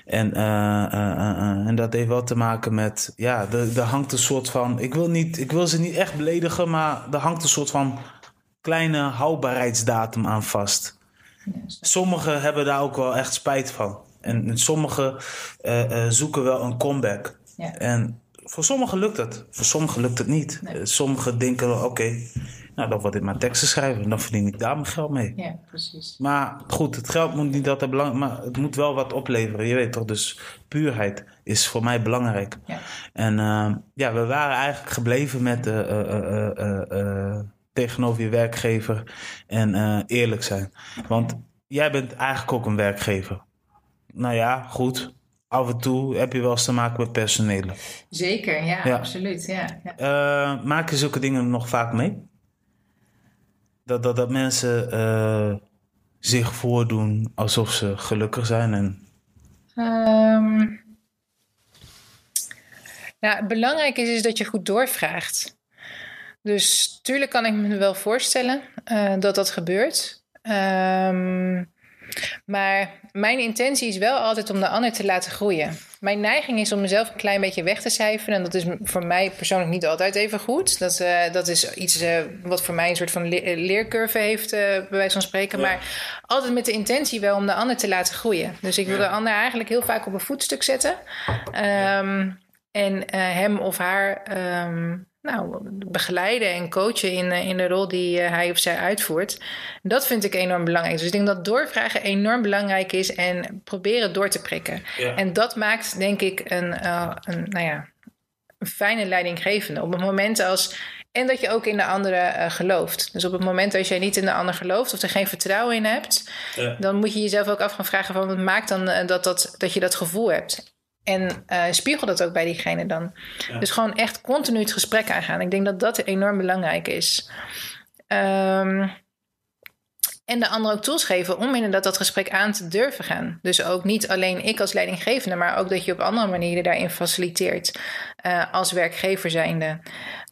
En, eh, eh, eh, en dat heeft wel te maken met. Ja, er, hangt een soort van. Ik wil, niet, ik wil ze niet echt beledigen, maar er hangt een soort van kleine houdbaarheidsdatum aan vast. Sommigen hebben daar ook wel echt spijt van. En sommigen zoeken wel een comeback. Ja. En voor sommigen lukt het, voor sommigen lukt het niet. Nee. Sommigen denken: oké, nou dan word ik maar teksten schrijven en dan verdien ik daar mijn geld mee. ja, precies. Maar goed, het geld moet niet altijd belangrijk, maar het moet wel wat opleveren. Je weet toch, dus puurheid is voor mij belangrijk. Ja. En eh, ja, we waren eigenlijk gebleven met eh, eh, eh, tegenover je werkgever en eerlijk zijn. Want jij bent eigenlijk ook een werkgever. Nou ja, goed. Af en toe heb je wel eens te maken met personelen. Zeker, ja, Ja. absoluut. Ja, ja. Maak je zulke dingen nog vaak mee? Dat, dat, dat mensen eh, zich voordoen alsof ze gelukkig zijn. En, ja, belangrijk is, is dat je goed doorvraagt. Dus tuurlijk kan ik me wel voorstellen eh, dat dat gebeurt. Ehm, maar mijn intentie is wel altijd om de ander te laten groeien. Mijn neiging is om mezelf een klein beetje weg te cijferen. En dat is voor mij persoonlijk niet altijd even goed. Dat, eh, dat is iets eh, wat voor mij een soort van le- leercurve heeft, eh, bij wijze van spreken. Maar altijd met de intentie wel om de ander te laten groeien. Dus ik wil de ander eigenlijk heel vaak op een voetstuk zetten. Ehm, en hem of haar ehm, nou, begeleiden en coachen in, eh, in de rol die eh, hij of zij uitvoert. Dat vind ik enorm belangrijk. Dus ik denk dat doorvragen enorm belangrijk is en proberen door te prikken. Ja. En dat maakt, denk ik, een, eh, een, nou ja, een fijne leidinggevende. Op het moment als. En dat je ook in de andere gelooft. Dus op het moment als jij niet in de ander gelooft of er geen vertrouwen in hebt, Ja. dan moet je jezelf ook af gaan vragen: van wat maakt dan dat, dat, dat je dat gevoel hebt? En eh, spiegel dat ook bij diegene dan. Dus gewoon echt continu het gesprek aangaan. Ik denk dat dat enorm belangrijk is. Ehm, en de ander ook tools geven om inderdaad dat gesprek aan te durven gaan. Dus ook niet alleen ik als leidinggevende, maar ook dat je op andere manieren daarin faciliteert eh, als werkgever zijnde.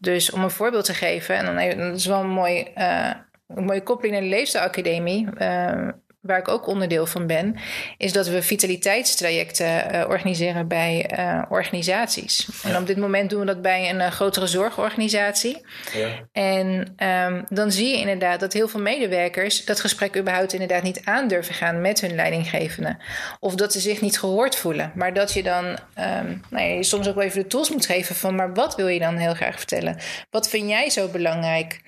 Dus om een voorbeeld te geven, en dan even, dat is wel een, mooi, eh, een mooie koppeling naar de Leefstijlacademie, eh, waar ik ook onderdeel van ben, is dat we vitaliteitstrajecten eh, organiseren bij eh, organisaties. En op dit moment doen we dat bij een eh, grotere zorgorganisatie. En ehm, dan zie je inderdaad dat heel veel medewerkers dat gesprek überhaupt inderdaad niet aandurven gaan met hun leidinggevende. Of dat ze zich niet gehoord voelen. Maar dat je dan ehm, nou ja, je soms ook wel even de tools moet geven van, maar wat wil je dan heel graag vertellen? Wat vind jij zo belangrijk?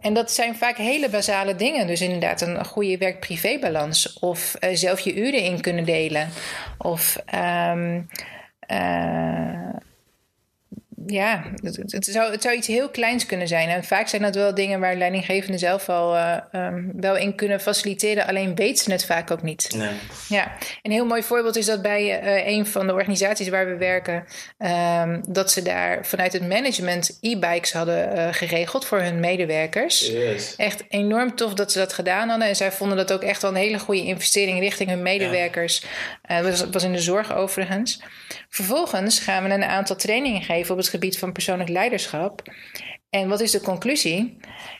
En dat zijn vaak hele basale dingen. Dus inderdaad een goede werk-privé-balans. Of eh, zelf je uren in kunnen delen. Of... ehm, eh, ja, het, het, zou, het zou iets heel kleins kunnen zijn. En vaak zijn dat wel dingen waar leidinggevenden zelf al uh, um, wel in kunnen faciliteren. Alleen weten ze het vaak ook niet. Nee. Ja, een heel mooi voorbeeld is dat bij uh, een van de organisaties waar we werken, um, dat ze daar vanuit het management e-bikes hadden uh, geregeld voor hun medewerkers. Yes. Echt enorm tof dat ze dat gedaan hadden. En zij vonden dat ook echt wel een hele goede investering richting hun medewerkers. Ja. dat was in de zorg overigens. Vervolgens gaan we een aantal trainingen geven op het gebied van persoonlijk leiderschap. En wat is de conclusie?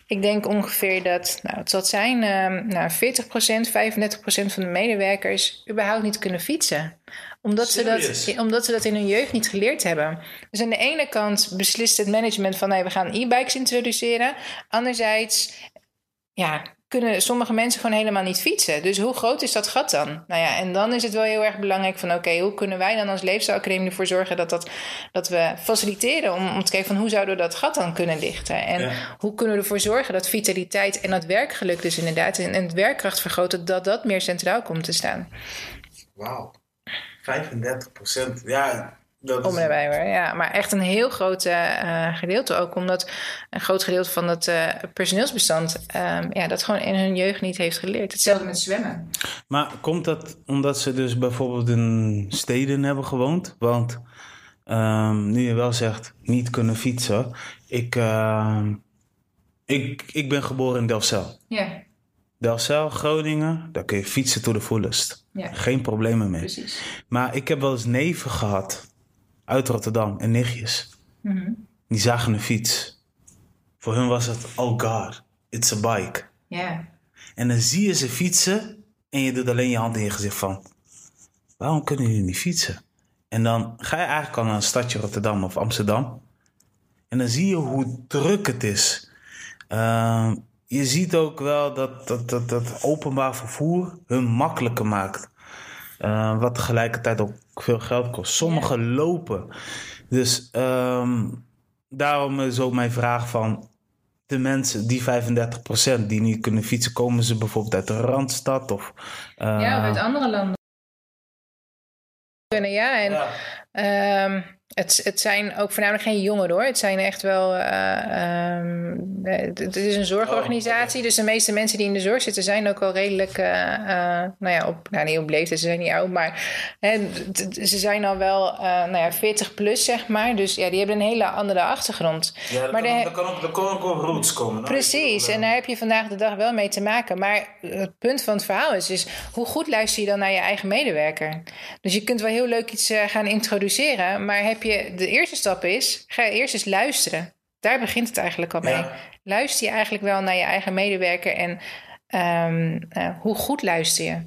Ik denk ongeveer dat, nou, het zal zijn, uh, nou, 40%, 35% van de medewerkers überhaupt niet kunnen fietsen. Omdat ze, dat, omdat ze dat in hun jeugd niet geleerd hebben. Dus aan de ene kant beslist het management van hey, we gaan e-bikes introduceren. Anderzijds, ja, kunnen sommige mensen gewoon helemaal niet fietsen. Dus hoe groot is dat gat dan? Nou ja, en dan is het wel heel erg belangrijk van... oké, hoe kunnen wij dan als Leefstijlacademie ervoor zorgen... dat, dat, dat we faciliteren om, om te kijken van... hoe zouden we dat gat dan kunnen dichten? En ja. hoe kunnen we ervoor zorgen dat vitaliteit en dat werkgeluk dus inderdaad... en, en het werkkracht vergroten, dat dat meer centraal komt te staan. Wauw, 35 procent. Ja, dat om erbij hoor, ja. Maar echt een heel groot uh, gedeelte ook. Omdat een groot gedeelte van het uh, personeelsbestand... Um, ja, dat gewoon in hun jeugd niet heeft geleerd. Hetzelfde met zwemmen. Maar komt dat omdat ze dus bijvoorbeeld in steden hebben gewoond? Want um, nu je wel zegt niet kunnen fietsen. Ik, uh, ik, ik ben geboren in Delfzijl. Ja. Delfzijl, Groningen, daar kun je fietsen to the fullest. Ja. Geen problemen mee. Precies. Maar ik heb wel eens neven gehad uit Rotterdam en nichtjes. Mm -hmm. Die zagen een fiets. Voor hun was het, oh god, it's a bike. Ja. En dan zie je ze fietsen en je doet alleen je hand in je gezicht van, waarom kunnen jullie niet fietsen? En dan ga je eigenlijk al naar een stadje Rotterdam of Amsterdam. En dan zie je hoe druk het is. Uh, je ziet ook wel dat, dat, dat, dat openbaar vervoer hun makkelijker maakt. Uh, wat tegelijkertijd ook veel geld kost. Sommigen lopen. Dus um, daarom is ook mijn vraag van... de mensen, die 35% die niet kunnen fietsen... komen ze bijvoorbeeld uit de Randstad? Of, uh, ja, of uit andere landen. Ja, en... Ja. Um, het, het zijn ook voornamelijk geen jongeren hoor. Het zijn echt wel. Uh, um, het is een zorgorganisatie. Oh. Dus de meeste mensen die in de zorg zitten zijn ook al redelijk. Uh, uh, nou ja, op, nou, niet op leeftijd, ze zijn niet oud. Maar hè, ze zijn al wel nou ja, 40 plus, zeg maar. Dus ja, die hebben een hele andere achtergrond. Ja, dat maar kan, de, kan, ook, kan ook wel roots komen. Precies, en daar heb je vandaag de dag wel mee te maken. Maar het punt van het verhaal is, is hoe goed luister je dan naar je eigen medewerker? Dus je kunt wel heel leuk iets gaan introduceren, maar heb je, de eerste stap is, ga eerst eens luisteren. Daar begint het eigenlijk al mee. Ja. Luister je eigenlijk wel naar je eigen medewerker en um, uh, hoe goed luister je?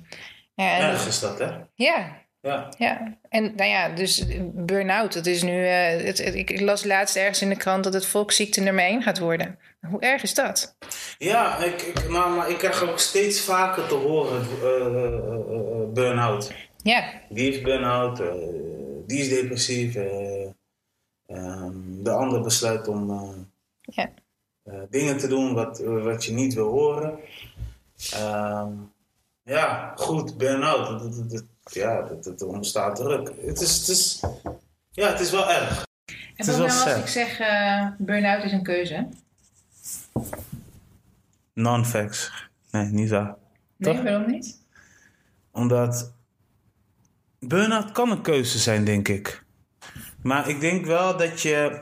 Ja, Erg is dat, hè? Ja. Ja. ja. En nou ja, dus burn-out, dat is nu. Uh, het, het, ik las laatst ergens in de krant dat het volksziekte nummer 1 gaat worden. Hoe erg is dat? Ja, ik, ik, maar, maar ik krijg ook steeds vaker te horen uh, burn-out. Ja. Die heeft burn-out die is depressief. Uh, um, de ander besluit om uh, ja. uh, dingen te doen wat, wat je niet wil horen. Um, ja, goed, burn-out. Ja, dat, dat ontstaat druk. Het is, het is, ja, het is wel erg. En wat nou als sad. ik zeg burn-out is een keuze? Non-facts. Nee, niet waar. Nee, Toch? waarom niet? Omdat Burnout kan een keuze zijn, denk ik. Maar ik denk wel dat je,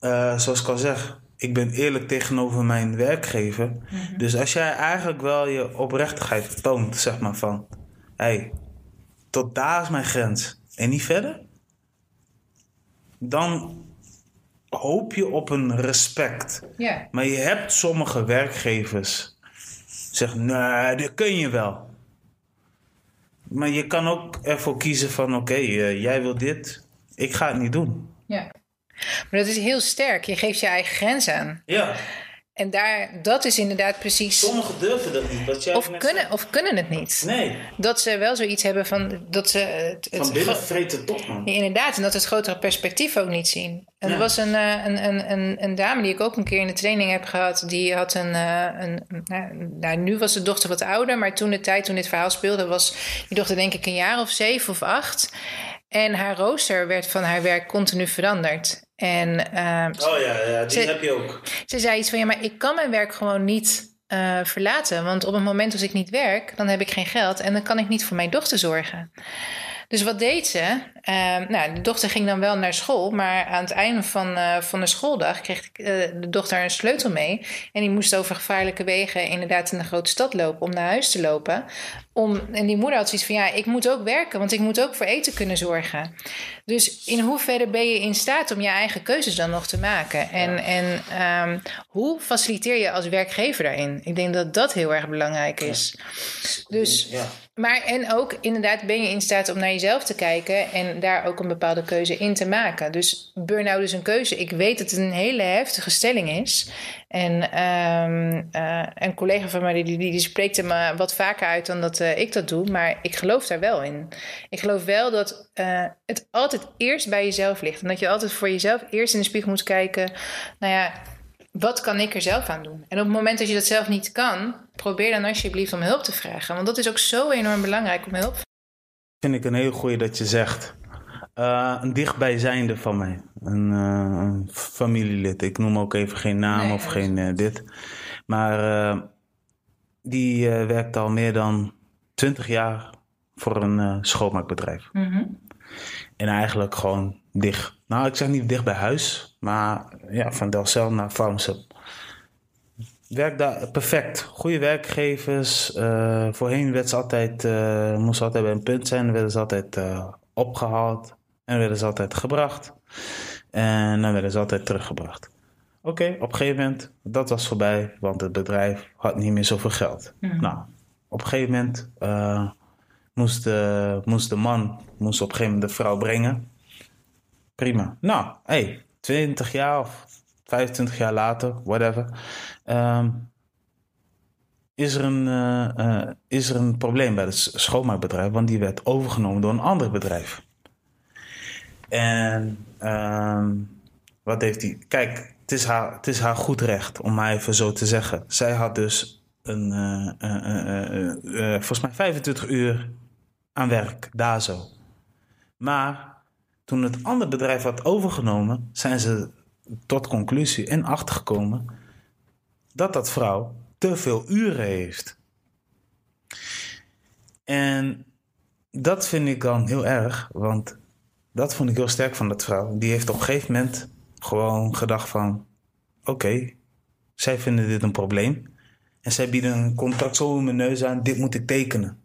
uh, zoals ik al zeg, ik ben eerlijk tegenover mijn werkgever. Mm -hmm. Dus als jij eigenlijk wel je oprechtigheid toont, zeg maar van, hé, hey, tot daar is mijn grens en niet verder, dan hoop je op een respect. Yeah. Maar je hebt sommige werkgevers zeggen, nee, dat kun je wel. Maar je kan ook ervoor kiezen van oké, okay, uh, jij wil dit, ik ga het niet doen. Ja, maar dat is heel sterk. Je geeft je eigen grens aan. Ja. En daar, dat is inderdaad precies. Sommigen durven dat niet. Wat jij of, kunnen, of kunnen het niet. Nee. Dat ze wel zoiets hebben van. Dat ze het, van binnen vreten toch, man. Ja, inderdaad, en dat het grotere perspectief ook niet zien. En ja. er was een, een, een, een, een dame die ik ook een keer in de training heb gehad. Die had een. een, een nou, nu was de dochter wat ouder, maar toen de tijd toen dit verhaal speelde, was die dochter denk ik een jaar of zeven of acht. En haar rooster werd van haar werk continu veranderd. En, ehm, oh ja, ja die ze, heb je ook. Ze zei iets van, ja, maar ik kan mijn werk gewoon niet uh, verlaten. Want op het moment als ik niet werk, dan heb ik geen geld en dan kan ik niet voor mijn dochter zorgen. Dus wat deed ze? Uh, nou, de dochter ging dan wel naar school, maar aan het einde van, uh, van de schooldag kreeg uh, de dochter een sleutel mee. En die moest over gevaarlijke wegen inderdaad in de grote stad lopen om naar huis te lopen. Om, en die moeder had zoiets van: ja, ik moet ook werken, want ik moet ook voor eten kunnen zorgen. Dus in hoeverre ben je in staat om je eigen keuzes dan nog te maken? En, en um, hoe faciliteer je als werkgever daarin? Ik denk dat dat heel erg belangrijk is. Dus, ja. maar en ook inderdaad ben je in staat om naar jezelf te kijken en daar ook een bepaalde keuze in te maken. Dus burn-out is een keuze. Ik weet dat het een hele heftige stelling is. En um, uh, een collega van mij die, die, die spreekt me wat vaker uit dan dat uh, ik dat doe. Maar ik geloof daar wel in. Ik geloof wel dat uh, het altijd eerst bij jezelf ligt. En dat je altijd voor jezelf eerst in de spiegel moet kijken. Nou ja, wat kan ik er zelf aan doen? En op het moment dat je dat zelf niet kan, probeer dan alsjeblieft om hulp te vragen. Want dat is ook zo enorm belangrijk om hulp. Vind ik een heel goeie dat je zegt. Uh, een dichtbijzijnde van mij. Een, uh, een, familielid. Ik noem ook even geen naam nee, of geen uh, dit. Maar die werkt al meer dan twintig jaar voor een schoonmaakbedrijf. Mm -hmm. En eigenlijk gewoon dicht. Nou, ik zeg niet dicht bij huis. Maar ja, van Delcel naar Farmsub. Werkt daar perfect. Goede werkgevers. voorheen werd ze altijd, moest ze altijd bij een punt zijn. werden ze altijd opgehaald. En werden ze altijd gebracht. En dan werden ze altijd teruggebracht. Oké, okay, op een gegeven moment, dat was voorbij, want het bedrijf had niet meer zoveel geld. Mm. Nou, op een gegeven moment uh, moest, de, moest man moest op een gegeven moment de vrouw brengen. Prima. Nou, hey, 20 jaar of 25 jaar later, whatever. Um, is er, een, uh, uh, is er een probleem bij het schoonmaakbedrijf, want die werd overgenomen door een ander bedrijf. En um, wat heeft hij? Kijk, het is, haar, het is haar goed recht, om maar even zo te zeggen. Zij had dus een, uh, uh, volgens mij 25 uur aan werk, daar zo. Maar toen het andere bedrijf had overgenomen, zijn ze tot conclusie en achtergekomen dat dat vrouw te veel uren heeft. En dat vind ik dan heel erg, want dat vond ik heel sterk van dat vrouw. Die heeft op een gegeven moment gewoon gedacht van... Oké, zij vinden dit een probleem. En zij bieden een contract zo in mijn neus aan. Dit moet ik tekenen.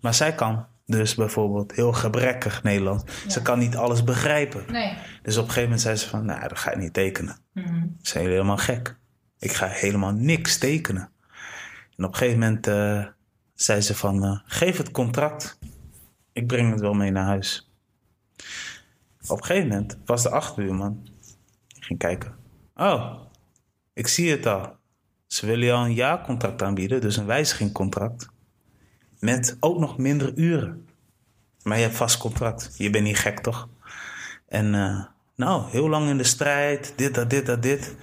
Maar zij kan dus bijvoorbeeld heel gebrekkig Nederlands. Ja. Ze kan niet alles begrijpen. Nee. Dus op een gegeven moment zei ze van... Nou, dat ga ik niet tekenen. Mm-hmm. Ze zijn helemaal gek. Ik ga helemaal niks tekenen. En op een gegeven moment uh, zei ze van... Uh, geef het contract. Ik breng het wel mee naar huis. Op een gegeven moment was de achterbuurman. Ik ging kijken. Oh, ik zie het al. Ze willen jou een jaarcontract aanbieden, dus een wijzigingcontract. Met ook nog minder uren. Maar je hebt vast contract. Je bent niet gek, toch? En uh, nou, heel lang in de strijd. Dit, dat, dit, dat, dit.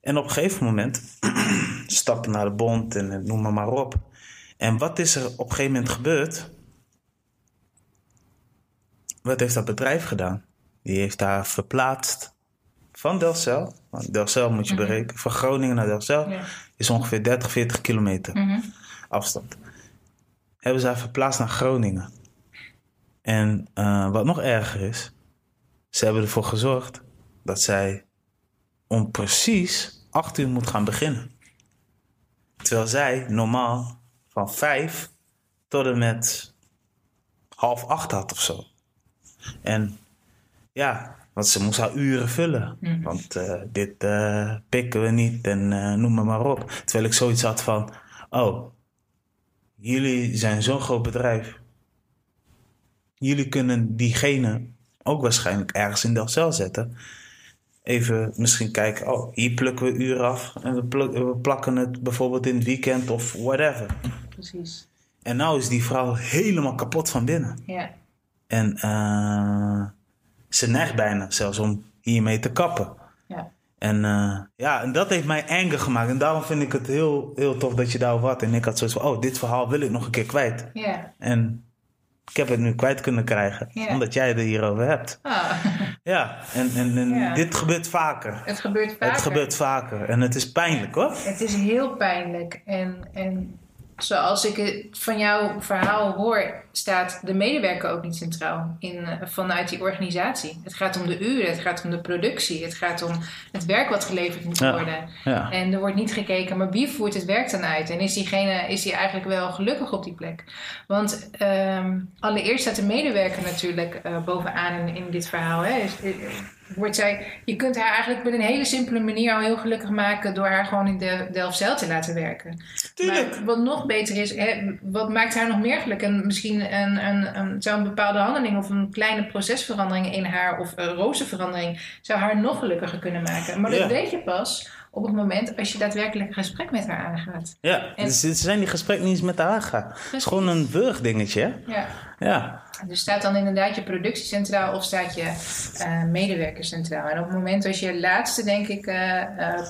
En op een gegeven moment stappen naar de bond en noem maar maar op. En wat is er op een gegeven moment gebeurd? Wat heeft dat bedrijf gedaan? Die heeft haar verplaatst van Delcel. Want Delcel moet je mm -hmm. berekenen. Van Groningen naar Delcel is ongeveer 30, 40 kilometer mm -hmm. afstand. Hebben ze haar verplaatst naar Groningen. En uh, wat nog erger is, ze hebben ervoor gezorgd dat zij om precies 8 uur moet gaan beginnen. Terwijl zij normaal van 5 tot en met half 8 had of zo. En ja, want ze moest haar uren vullen. Mm. Want uh, dit uh, pikken we niet en uh, noem maar, maar op. Terwijl ik zoiets had van: oh, jullie zijn zo'n groot bedrijf. Jullie kunnen diegene ook waarschijnlijk ergens in Delcel zetten. Even misschien kijken, oh, hier plukken we uren af en we, pluk, we plakken het bijvoorbeeld in het weekend of whatever. Precies. En nou is die vrouw helemaal kapot van binnen. Ja. En uh, ze neigt bijna zelfs om hiermee te kappen. Ja. En, uh, ja, en dat heeft mij anger gemaakt. En daarom vind ik het heel, heel tof dat je daar wat. En ik had zoiets van, oh, dit verhaal wil ik nog een keer kwijt. Ja. En ik heb het nu kwijt kunnen krijgen. Ja. Omdat jij het hierover hebt. Ah. Ja, en, en, en Ja. dit gebeurt vaker. Het gebeurt vaker. Het gebeurt vaker en het is pijnlijk hoor. Het is heel pijnlijk. En, en zoals ik het van jouw verhaal hoor, staat de medewerker ook niet centraal in, eh, vanuit die organisatie. Het gaat om de uren, het gaat om de productie, het gaat om het werk wat geleverd moet Ja. worden. Ja. En er wordt niet gekeken, maar wie voert het werk dan uit? En is diegene is die eigenlijk wel gelukkig op die plek? Want ehm, allereerst staat de medewerker natuurlijk eh, bovenaan in, in dit verhaal. Hè. Is- eh, wordt zij, je kunt haar eigenlijk met een hele simpele manier al heel gelukkig maken door haar gewoon in de Delft-Zijl te laten werken. Tuurlijk. Maar wat nog beter is, hè, wat maakt haar nog meer gelukkig? En misschien een, een, een, zou een bepaalde handeling of een kleine procesverandering in haar of een roosterverandering zou haar nog gelukkiger kunnen maken. Maar dat Ja. weet je pas op het moment als je daadwerkelijk een gesprek met haar aangaat. Ja, En- dus ze zijn die gesprekken niet eens met haar gaan. Het is gewoon een burgdingetje, hè? Ja. Ja. Dus staat dan inderdaad je productie centraal of staat je eh, medewerker centraal? En op het moment als je laatste, denk ik, eh,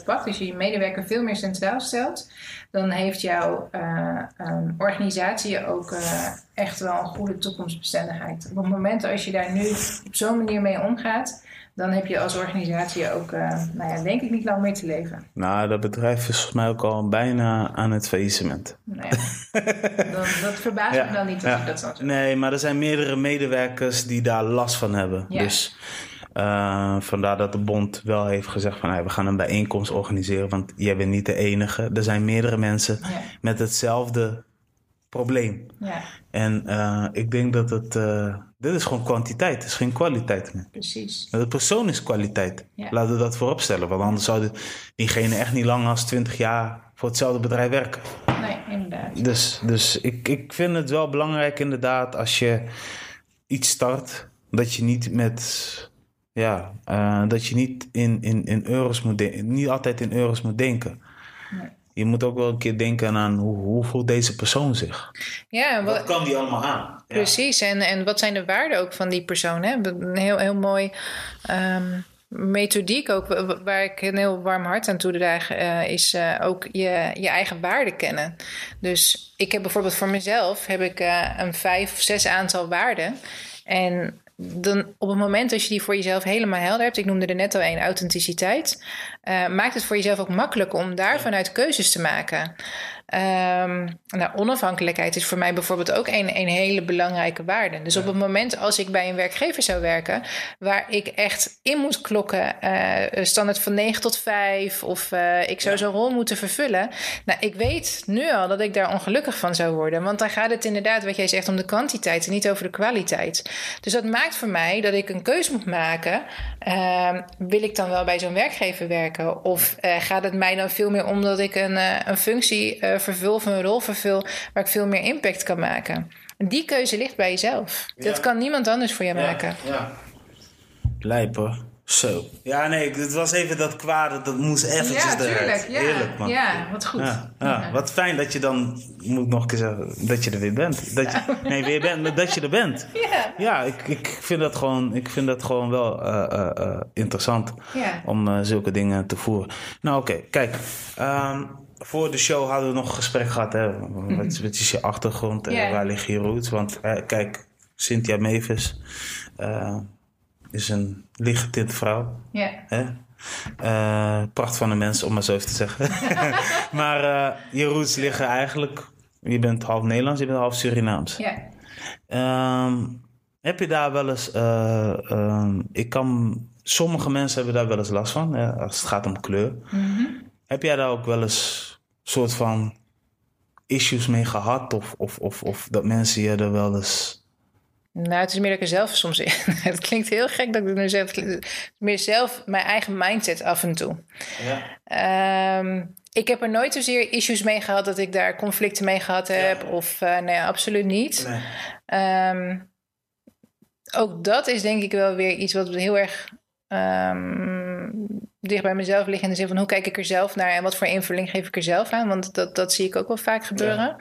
pakt, dus je je medewerker veel meer centraal stelt, dan heeft jouw ehm, organisatie ook echt wel een goede toekomstbestendigheid. Op het moment als je daar nu op zo'n manier mee omgaat, dan heb je als organisatie ook, eh, nou ja, denk ik, niet lang meer te leven. Nou, dat bedrijf is volgens mij ook al bijna aan het faillissement. Nou ja, dan, dat verbaast me dan niet dat ja. dat zo. Nee, maar er zijn meerdere medewerkers die daar last van hebben. Dus eh, vandaar dat de bond wel heeft gezegd van... Hey, we gaan een bijeenkomst organiseren, want jij bent niet de enige. Er zijn meerdere mensen met hetzelfde probleem. Ja, En eh, ik denk dat het... eh, dit is gewoon kwantiteit, het is geen kwaliteit meer. precies. De persoon is kwaliteit. Ja. Laten we dat voorop stellen. Want anders zou dit- diegene echt niet langer als 20 jaar voor hetzelfde bedrijf werken. Nee, inderdaad. Dus, dus ik, ik vind het wel belangrijk inderdaad als je iets start, dat je niet met. Ja, eh, dat je niet in, in, in euro's moet denken. Niet altijd in euro's moet denken. Je moet ook wel een keer denken aan hoe, hoe voelt deze persoon zich. Ja, Wat wat, kan die allemaal aan? Ja. precies. En, en wat zijn de waarden ook van die persoon? Hè? Een heel, heel mooi ehm, methodiek ook, wa- wa- waar ik een heel warm hart aan toedraag, eh is eh, ook je, je eigen waarden kennen. Dus ik heb bijvoorbeeld voor mezelf heb ik, eh, een vijf of zes aantal waarden. En dan op het moment dat je die voor jezelf helemaal helder hebt, ik noemde er net al één, authenticiteit, eh, maakt het voor jezelf ook makkelijk om daar vanuit keuzes te maken. Ehm, nou, onafhankelijkheid is voor mij bijvoorbeeld ook een, een hele belangrijke waarde. Dus op het moment als ik bij een werkgever zou werken, waar ik echt in moet klokken, eh standaard van 9 tot 5, of eh, ik zou zo'n rol moeten vervullen. Nou, ik weet nu al dat ik daar ongelukkig van zou worden. Want dan gaat het inderdaad, wat jij zegt, om de kwantiteit en niet over de kwaliteit. Dus dat maakt voor mij dat ik een keuze moet maken. Ehm, wil ik dan wel bij zo'n werkgever werken? Of eh, gaat het mij dan veel meer om dat ik een, eh, een functie eh, vervul of een rol vervul waar ik veel meer impact kan maken? En die keuze ligt bij jezelf. Dat Ja. kan niemand anders voor je maken. Ja. Lijp hoor. Zo. Ja, nee, het was even dat kwade, dat moest eventjes Ja, eruit. tuurlijk. Ja, Heerlijk, man. ja wat goed. Ja, ja, wat fijn dat je dan, moet ik nog een keer zeggen, dat je er weer bent. Dat je, nee, weer bent, maar dat je er bent. Ja. Ja, ik, ik, vind, dat gewoon, ik vind dat gewoon wel eh, eh, eh, interessant Ja. om eh, zulke dingen te voeren. Nou, oké, kijk. ehm, voor de show hadden we nog een gesprek gehad. Hè? Wat, wat is je achtergrond en waar liggen je roots? Want eh, kijk, Cynthia Mavis eh, is een lichtgetinte vrouw. Ja. Hè? Eh, pracht van een mens, om maar zo even te zeggen. maar eh, je roots liggen eigenlijk... Je bent half Nederlands, je bent half Surinaams. Ja. Ehm, heb je daar wel eens... eh, ehm, ik kan... Sommige mensen hebben daar wel eens last van, hè, als het gaat om kleur. Mhm. Heb jij daar ook wel eens soort van issues mee gehad? Of, of, of, of dat mensen je er wel eens... Nou, het is meer dat ik er zelf soms in. Het klinkt heel gek dat ik het nu zeg. Het is meer zelf mijn eigen mindset af en toe. Ja. Ehm, ik heb er nooit zozeer issues mee gehad dat ik daar conflicten mee gehad heb. Of eh, nee, absoluut niet. Nee. Ehm, ook dat is denk ik wel weer iets wat heel erg ehm, dicht bij mezelf ligt. In de zin van hoe kijk ik er zelf naar en wat voor invulling geef ik er zelf aan. Want dat, dat zie ik ook wel vaak gebeuren.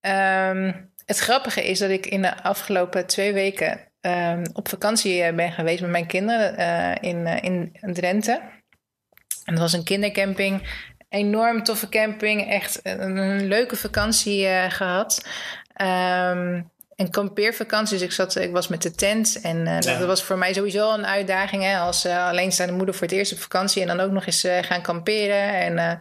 Ehm, het grappige is dat ik in de afgelopen twee weken ehm, op vakantie eh, ben geweest met mijn kinderen eh, in, eh, in Drenthe. En dat was een kindercamping. Enorm toffe camping. Echt een, een leuke vakantie eh, gehad. Ehm, een kampeervakantie. Dus ik, zat, ik was met de tent. En uh, dat was voor mij sowieso een uitdaging. Hè? Als uh, alleenstaande moeder voor het eerst op vakantie. En dan ook nog eens uh, gaan kamperen. En,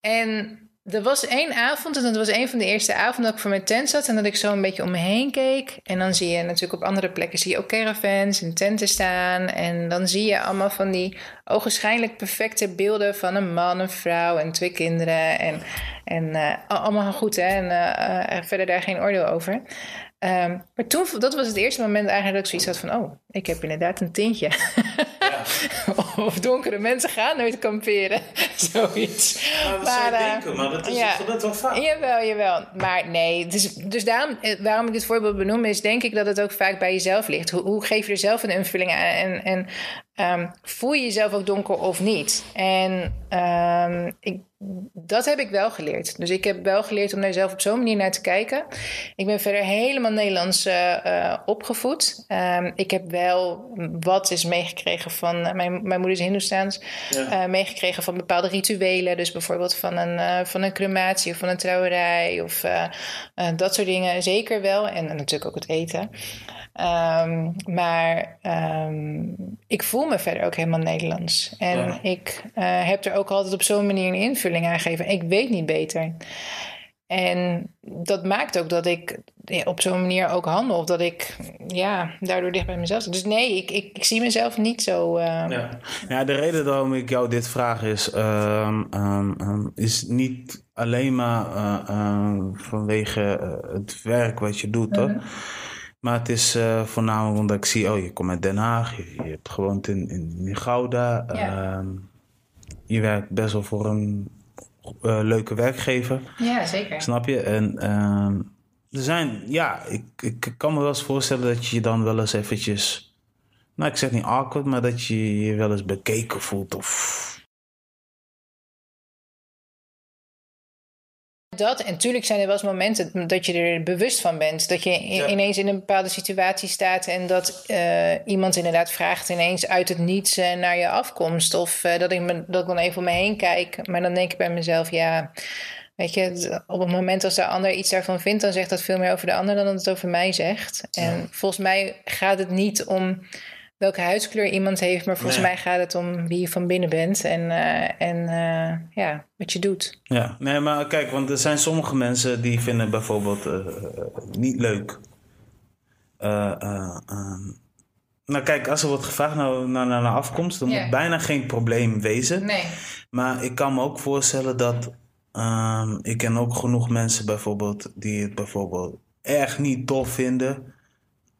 en er was één avond, en dat was een van de eerste avonden dat ik voor mijn tent zat en dat ik zo een beetje om me heen keek. En dan zie je natuurlijk op andere plekken zie je ook caravans en tenten staan. En dan zie je allemaal van die ogenschijnlijk perfecte beelden van een man, een vrouw en twee kinderen. En, en uh, allemaal goed, hè? En uh, verder daar geen oordeel over. Um, maar toen, dat was het eerste moment eigenlijk dat ik zoiets had van... oh, ik heb inderdaad een tintje. Of donkere mensen gaan nooit kamperen. Zoiets. Nou, dat maar, zou je denken, maar dat is ja, dat wel vaak. Jawel, jawel. Maar nee, dus, dus daarom, waarom ik dit voorbeeld benoem... is denk ik dat het ook vaak bij jezelf ligt. Hoe, hoe geef je er zelf een invulling aan? En, en um, voel je jezelf ook donker of niet? En um, ik dat heb ik wel geleerd. Dus ik heb wel geleerd om daar zelf op zo'n manier naar te kijken. Ik ben verder helemaal Nederlands uh, opgevoed. Um, ik heb wel wat is meegekregen van... Uh, mijn, mijn moeder is Hindoestaans. Ja. Uh, meegekregen van bepaalde rituelen. Dus bijvoorbeeld van een, van een crematie of van een trouwerij. Of dat soort dingen. Zeker wel. En natuurlijk ook het eten. Um, maar um, ik voel me verder ook helemaal Nederlands. En ja. ik uh, heb er ook altijd op zo'n manier een invulling aan gegeven. Ik weet niet beter. En dat maakt ook dat ik op zo'n manier ook handel. Of dat ik ja, daardoor dicht bij mezelf zit. Dus nee, ik, ik, ik zie mezelf niet zo. Uh... Ja. ja, de reden waarom ik jou dit vraag is, um, um, is niet alleen maar uh, vanwege het werk wat je doet. -huh. hoor. Maar het is uh, voornamelijk omdat ik zie, oh, je komt uit Den Haag, je, je hebt gewoond in, in, in Gouda. Ja. Uh, je werkt best wel voor een uh, leuke werkgever. Ja, zeker. Snap je? En ehm, er zijn, ja, ik, ik kan me wel eens voorstellen dat je je dan wel eens eventjes, nou, ik zeg niet awkward, maar dat je je wel eens bekeken voelt of dat. En natuurlijk zijn er wel eens momenten dat je er bewust van bent. Dat je ineens in een bepaalde situatie staat en dat uh, iemand inderdaad vraagt ineens uit het niets uh, naar je afkomst. Of uh, dat, ik me, dat ik dan even om me heen kijk. Maar dan denk ik bij mezelf, ja. Weet je, op het moment als de ander iets daarvan vindt, dan zegt dat veel meer over de ander dan dat het over mij zegt. En ja. volgens mij gaat het niet om welke huidskleur iemand heeft, maar volgens nee. mij gaat het om wie je van binnen bent en, uh, en uh, ja, wat je doet. Ja, nee, maar kijk, want er zijn sommige mensen die vinden bijvoorbeeld uh, niet leuk. nou, kijk, als er wordt gevraagd naar, naar, naar afkomst, dan moet bijna geen probleem wezen. Nee. Maar ik kan me ook voorstellen dat um, ik ken ook genoeg mensen bijvoorbeeld die het bijvoorbeeld erg niet tof vinden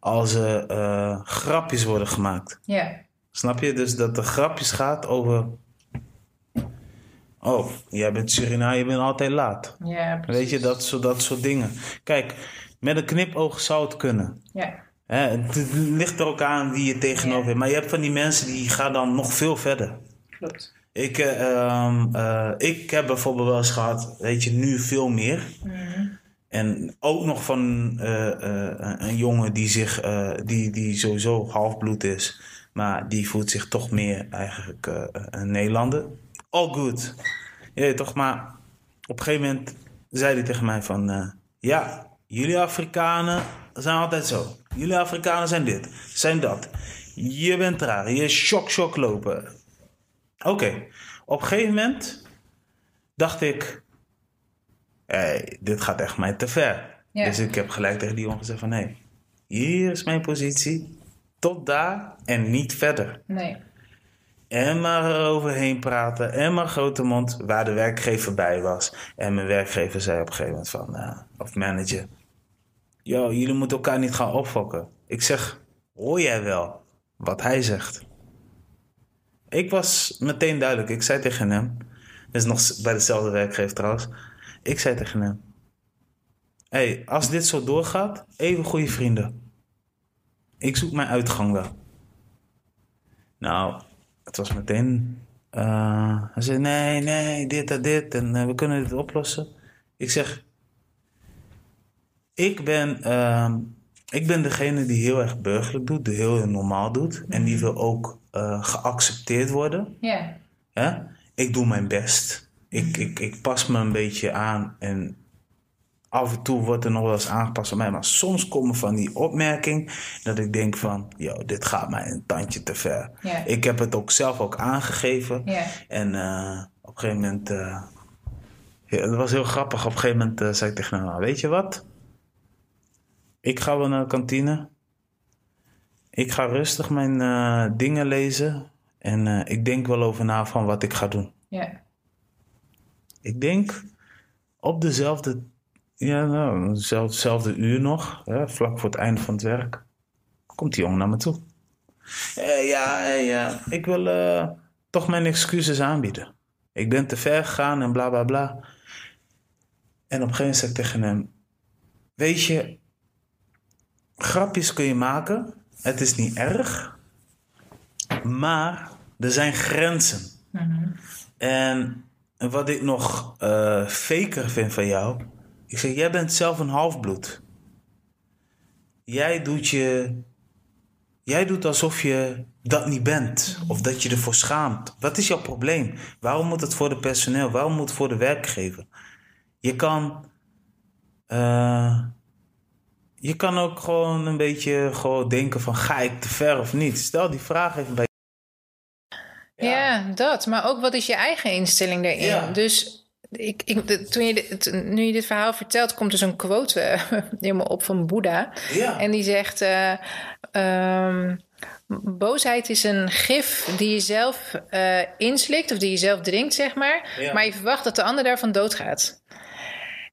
als er uh, grapjes worden gemaakt. Ja. Snap je? Dus dat er grapjes gaat over. Oh, jij bent Suriname, je bent altijd laat. Ja, precies. Weet je, dat, zo, dat soort dingen. Kijk, met een knipoog zou het kunnen. Ja. Hè, het ligt er ook aan wie je tegenover hebt. Maar je hebt van die mensen die gaan dan nog veel verder. Klopt. Ik, uh, um, uh, ik heb bijvoorbeeld wel eens gehad, weet je, nu veel meer. Mm. En ook nog van uh, uh, een jongen die, zich, uh, die, die sowieso halfbloed is, maar die voelt zich toch meer eigenlijk een Nederlander. All good. Ja, toch, maar op een gegeven moment zei hij tegen mij van, ja, jullie Afrikanen zijn altijd zo. Jullie Afrikanen zijn dit, zijn dat. Je bent raar, je shock, shock lopen. Oké, op een gegeven moment dacht ik, hey, dit gaat echt mij te ver. Ja. Dus ik heb gelijk tegen die jongen gezegd van... hé, hier is mijn positie. Tot daar en niet verder. Nee. En maar eroverheen praten. En maar grote mond waar de werkgever bij was. En mijn werkgever zei op een gegeven moment van... Uh, of manager... Yo, jullie moeten elkaar niet gaan opfokken. Ik zeg, hoor jij wel wat hij zegt? Ik was meteen duidelijk. Ik zei tegen hem... Is nog bij dezelfde werkgever trouwens... Ik zei tegen hem: hey, als dit zo doorgaat, even goede vrienden. Ik zoek mijn uitgang wel. Nou, het was meteen. Uh, hij zei: Nee, nee, dit en dit en uh, we kunnen dit oplossen. Ik zeg: Ik ben, uh, ik ben degene die heel erg burgerlijk doet, die heel normaal doet. En die wil ook uh, geaccepteerd worden. Ja. Yeah. Ik doe mijn best. Ik, ik, ik pas me een beetje aan en af en toe wordt er nog wel eens aangepast op mij. Maar soms komen van die opmerking dat ik denk van... Yo, dit gaat mij een tandje te ver. Ik heb het ook zelf ook aangegeven. En eh, op een gegeven moment... ja, het was heel grappig. Op een gegeven moment eh, zei ik tegen hem... "Nou, Weet je wat? Ik ga wel naar de kantine. Ik ga rustig mijn dingen lezen. En ik denk wel over na van wat ik ga doen. Ja. Ik denk op dezelfde, ja, nou, dezelfde, uur nog, hè, vlak voor het einde van het werk, komt die jongen naar me toe. Eh, ja, ja, ik wil eh, toch mijn excuses aanbieden. Ik ben te ver gegaan en bla bla bla. En op een gegeven moment zei ik tegen hem: Weet je, grapjes kun je maken, het is niet erg, maar er zijn grenzen. En wat ik nog eh faker vind van jou. Ik zeg, jij bent zelf een halfbloed. Jij doet je. Jij doet alsof je dat niet bent. Of dat je ervoor schaamt. Wat is jouw probleem? Waarom moet het voor de personeel? Waarom moet het voor de werkgever? Je kan. eh, je kan ook gewoon een beetje gewoon denken van ga ik te ver of niet? Stel die vraag even bij Ja. dat. Maar ook wat is je eigen instelling daarin? Dus ik, ik, toen je dit, nu je dit verhaal vertelt, komt er zo'n quote eh, helemaal op van Boeddha. Ja. En die zegt: eh, ehm, Boosheid is een gif die je zelf eh, inslikt of die je zelf drinkt, zeg maar. Ja. Maar je verwacht dat de ander daarvan doodgaat.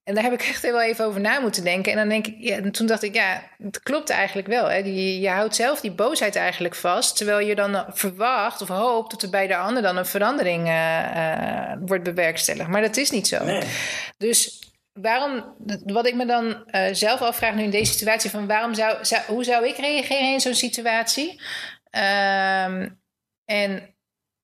En daar heb ik echt wel even over na moeten denken. En dan denk ik, ja, en toen dacht ik, ja, het klopt eigenlijk wel. Hè? Die, je houdt zelf die boosheid eigenlijk vast. Terwijl je dan verwacht of hoopt dat er bij de ander dan een verandering eh, eh, wordt bewerkstelligd. Maar dat is niet zo. Nee. Dus waarom, wat ik me dan eh, zelf afvraag nu in deze situatie, van waarom zou, zou hoe zou ik reageren in zo'n situatie? Ehm, en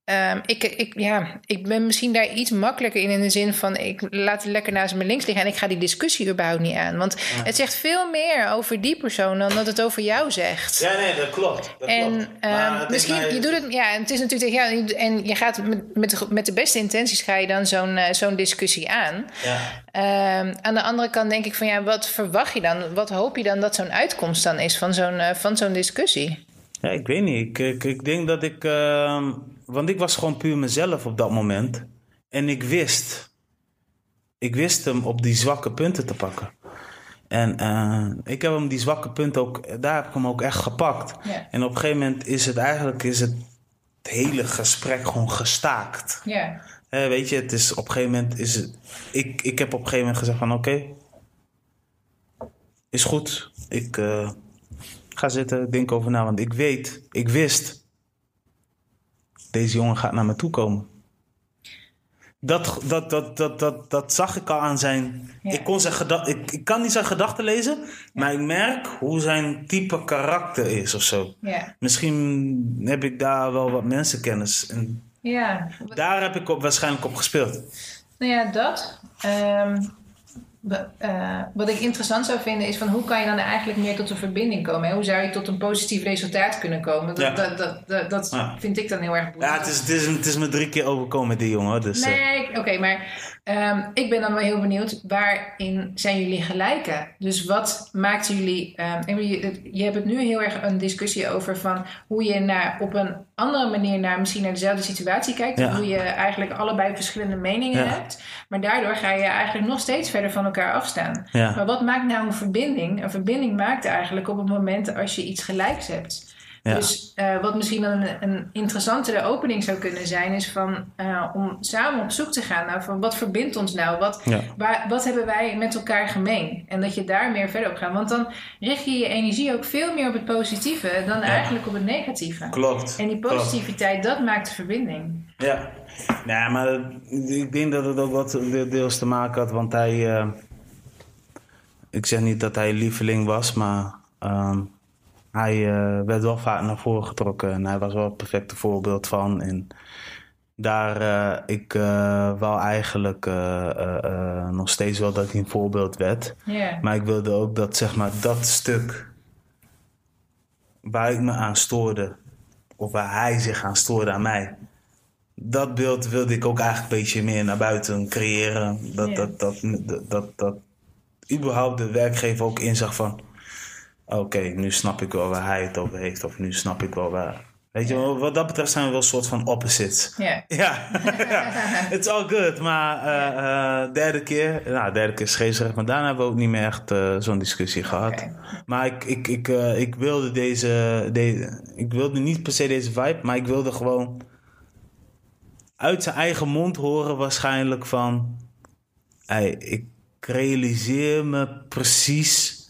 ehm, ik, ik, ja, ik ben misschien daar iets makkelijker in, in de zin van ik laat het lekker naast me links liggen en ik ga die discussie überhaupt niet aan. Want het zegt veel meer over die persoon dan dat het over jou zegt. Ja, nee, dat klopt. Dat En klopt. ehm, misschien, mij- je doet het, ja, en het is natuurlijk tegen jou, en je gaat met, met, de, met de beste intenties ga je dan zo'n eh, zo'n discussie aan. Ja. Ehm, aan de andere kant denk ik van ja, wat verwacht je dan? Wat hoop je dan dat zo'n uitkomst dan is van zo'n eh, van zo'n discussie? Ja, ik weet niet. Ik, ik, ik denk dat ik. ehm, want ik was gewoon puur mezelf op dat moment. En ik wist. Ik wist hem op die zwakke punten te pakken. En eh, ik heb hem die zwakke punten ook. Daar heb ik hem ook echt gepakt. Ja. En op een gegeven moment is het eigenlijk. Is het, het hele gesprek gewoon gestaakt. Ja, weet je, het is op een gegeven moment is het. Ik, ik heb op een gegeven moment gezegd van oké. is goed. Ik eh, ga zitten, denk over na. Want ik weet, ik wist. Deze jongen gaat naar me toe komen. Dat, dat, dat, dat, dat, dat zag ik al aan zijn. Ja. Ik, kon zijn ik, ik kan niet zijn gedachten lezen, maar ik merk hoe zijn type karakter is of zo. ja, Misschien heb ik daar wel wat mensenkennis. En ja. daar heb ik op, waarschijnlijk op gespeeld. Nou ja, dat. Ehm, eh, wat ik interessant zou vinden is van hoe kan je dan eigenlijk meer tot een verbinding komen? Hè? Hoe zou je tot een positief resultaat kunnen komen? Dat, Ja. dat, dat, dat, dat Ja. vind ik dan heel erg boeiend. Ja, het is, het is, het is me drie keer overkomen met die jongen. Dus, eh, Nee, oké, maar ehm, ik ben dan wel heel benieuwd, waarin zijn jullie gelijken? Dus wat maakt jullie... ehm, je, je hebt het nu heel erg een discussie over van hoe je naar, op een andere manier naar misschien naar dezelfde situatie kijkt. Ja. Hoe je eigenlijk allebei verschillende meningen Ja. hebt. Maar daardoor ga je eigenlijk nog steeds verder van elkaar afstaan. Ja. Maar wat maakt nou een verbinding? Een verbinding maakt eigenlijk op het moment als je iets gelijks hebt. Ja. Dus eh, wat misschien dan een, een interessantere opening zou kunnen zijn, is van eh, om samen op zoek te gaan naar van wat verbindt ons nou? Wat, Ja. waar, wat hebben wij met elkaar gemeen? En dat je daar meer verder op gaat. Want dan richt je je energie ook veel meer op het positieve dan eigenlijk op het negatieve. Klopt. En die Klopt. positiviteit, dat maakt de verbinding. Ja. Nee, maar ik denk dat het ook wat de- deels te maken had, want hij... eh, ik zeg niet dat hij lieveling was, maar ehm, hij eh, werd wel vaak naar voren getrokken. En hij was wel het perfecte voorbeeld van. En daar, eh, ik eh wou eigenlijk nog steeds wel dat hij een voorbeeld werd. Maar ik wilde ook dat, zeg maar, dat stuk waar ik me aan stoorde, of waar hij zich aan stoorde aan mij, dat beeld wilde ik ook eigenlijk een beetje meer naar buiten creëren. Dat, dat, dat, dat, dat, dat, überhaupt de werkgever ook inzag van... Oké, nu snap ik wel waar hij het over heeft. Of nu snap ik wel waar... Weet je, wat dat betreft zijn we wel een soort van opposites. Ja. Ja, it's all good. Maar uh, uh, derde keer, nou, derde keer scheesrecht. Maar daarna hebben we ook niet meer echt uh, zo'n discussie gehad. Maar ik, ik, ik, ik wilde deze, deze, ik wilde niet per se deze vibe, maar ik wilde gewoon uit zijn eigen mond horen waarschijnlijk van... Hey, ik realiseer me precies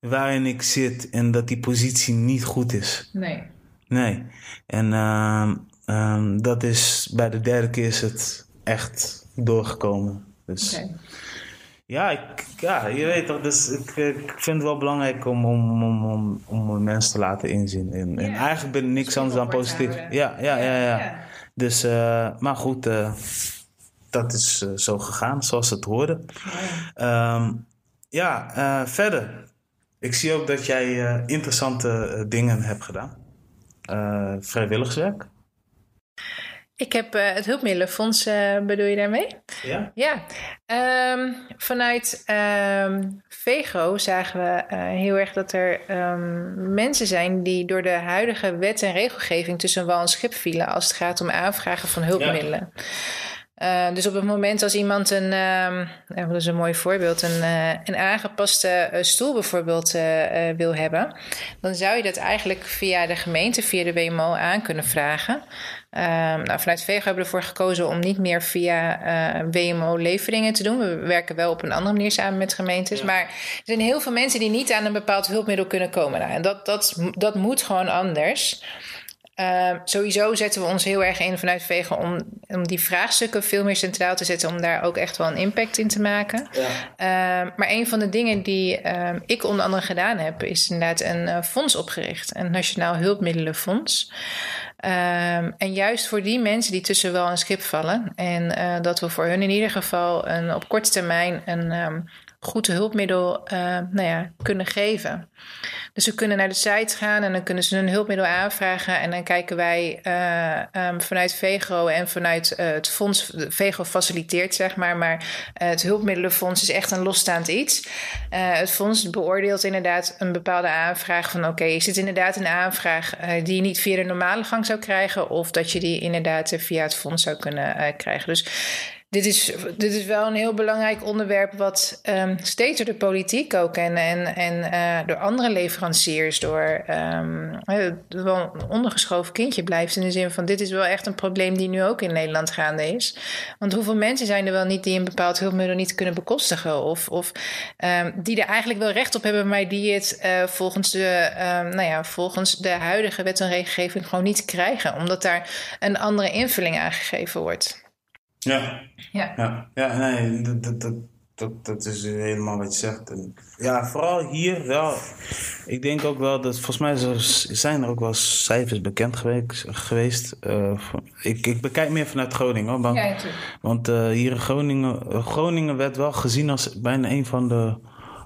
waarin ik zit en dat die positie niet goed is. Nee. Nee. En uh, um, dat is bij de derde keer is het echt doorgekomen. Dus Okay. ja, ik, ja, je weet toch, dus ik, ik vind het wel belangrijk om, om, om, om, om mensen te laten inzien. En, en eigenlijk ben ik niks anders dan positief. Ja, ja, ja, ja. Ja. Dus, uh, maar goed, uh, dat is uh, zo gegaan zoals het hoorde. Um, ja, uh, verder. Ik zie ook dat jij uh, interessante uh, dingen hebt gedaan. Uh, vrijwilligerswerk. Ik heb uh, het hulpmiddelenfonds, uh, bedoel je daarmee? Ja. Ja. Um, vanuit um, VEGO zagen we uh, heel erg dat er um, mensen zijn die door de huidige wet en regelgeving tussen wal en schip vielen als het gaat om aanvragen van hulpmiddelen. Ja. Uh, dus op het moment als iemand een, ja, dat is een mooi voorbeeld, een, uh, een aangepaste stoel bijvoorbeeld wil hebben, dan zou je dat eigenlijk via de gemeente, via de WMO aan kunnen vragen. nou, vanuit VEGO hebben we ervoor gekozen om niet meer via WMO leveringen te doen. We werken wel op een andere manier samen met gemeentes, ja. maar er zijn heel veel mensen die niet aan een bepaald hulpmiddel kunnen komen. Nou, en dat, dat, dat moet gewoon anders. Uh, sowieso zetten we ons heel erg in vanuit Vegen om, om die vraagstukken veel meer centraal te zetten, om daar ook echt wel een impact in te maken. Ja. Uh, maar een van de dingen die uh, ik onder andere gedaan heb, is inderdaad een fonds opgericht, een Nationaal Hulpmiddelenfonds. en juist voor die mensen die tussen wel een schip vallen, en dat we voor hun in ieder geval een, op korte termijn een um, goed hulpmiddel nou ja, kunnen geven. Dus ze kunnen naar de site gaan en dan kunnen ze een hulpmiddel aanvragen. En dan kijken wij uh, um, vanuit VEGO en vanuit uh, het fonds. VEGO faciliteert, zeg maar. Maar uh, het hulpmiddelenfonds is echt een losstaand iets. het fonds beoordeelt inderdaad een bepaalde aanvraag. Van oké, is het inderdaad een aanvraag die je niet via de normale gang zou krijgen? Of dat je die inderdaad via het fonds zou kunnen krijgen. Dus dit is, dit is wel een heel belangrijk onderwerp, wat um, steeds door de politiek ook en, en, en uh, door andere leveranciers, door um, wel een ondergeschoven kindje blijft. In de zin van: dit is wel echt een probleem die nu ook in Nederland gaande is. Want hoeveel mensen zijn er wel niet die een bepaald hulpmiddel niet kunnen bekostigen? Of, of um, die er eigenlijk wel recht op hebben, maar die het uh, volgens, de, nou ja, volgens de huidige wet en regelgeving gewoon niet krijgen, omdat daar een andere invulling aangegeven wordt. Ja. Ja. Ja, ja nee, dat, dat, dat, dat, dat is helemaal wat je zegt. En ja, vooral hier wel. Ik denk ook wel dat, volgens mij zijn er ook wel cijfers bekend geweest. geweest. Uh, ik, ik bekijk meer vanuit Groningen hoor. Want, ja, want uh, hier in Groningen, Groningen werd wel gezien als bijna een van de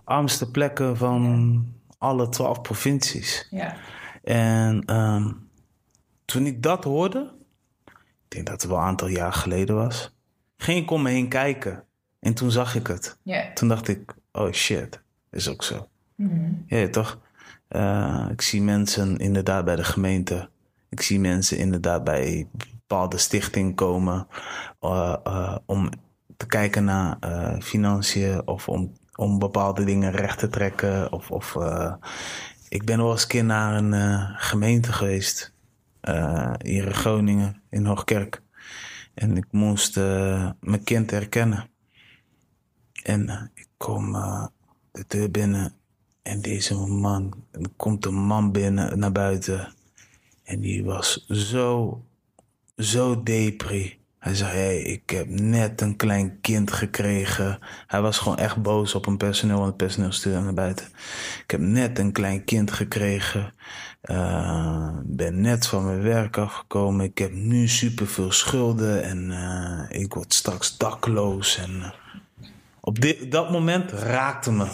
armste plekken van alle twaalf provincies. Ja. En um, toen ik dat hoorde, ik denk dat het wel een aantal jaar geleden was, ging ik om me heen kijken. En toen zag ik het. Yeah. Toen dacht ik, oh shit, is ook zo. Mm-hmm. Ja, toch? Uh, ik zie mensen inderdaad bij de gemeente. Ik zie mensen inderdaad bij bepaalde stichting komen uh, uh, om te kijken naar financiën of om, om bepaalde dingen recht te trekken. Of, of ik ben wel eens een keer naar een gemeente geweest. Uh, in Groningen, in Hoogkerk. En ik moest uh, mijn kind herkennen. En uh, ik kom de deur binnen. En deze man, er komt een man binnen naar buiten. En die was zo, zo depri. Hij zei, hey, ik heb net een klein kind gekregen. Hij was gewoon echt boos op een personeel, want het personeel stuurde naar buiten. Ik heb net een klein kind gekregen. Uh, ben net van mijn werk afgekomen. Ik heb nu superveel schulden en uh, ik word straks dakloos. En uh, op dit, dat moment raakte me.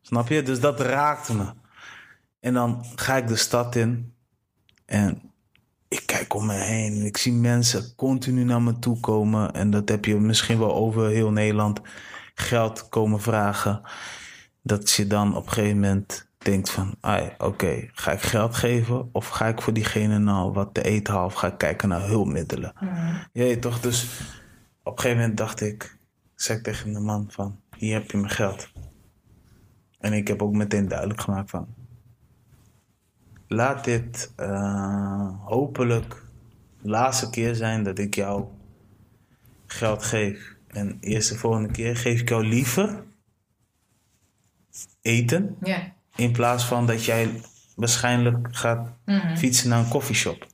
Snap je? Dus dat raakte me. En dan ga ik de stad in en ik kijk om me heen. Ik zie mensen continu naar me toe komen. En dat heb je misschien wel over heel Nederland. geld komen vragen. Dat je dan op een gegeven moment denkt van, oké, ga ik geld geven of ga ik voor diegene nou wat te eten halen of ga ik kijken naar hulpmiddelen? Mm. Ja, toch? Dus op een gegeven moment dacht ik, zei ik tegen de man van, hier heb je mijn geld. En ik heb ook meteen duidelijk gemaakt van, laat dit uh, hopelijk de laatste keer zijn dat ik jou geld geef. En eerst de volgende keer geef ik jou liever eten. Ja. In plaats van dat jij waarschijnlijk gaat mhm. fietsen naar een koffieshop.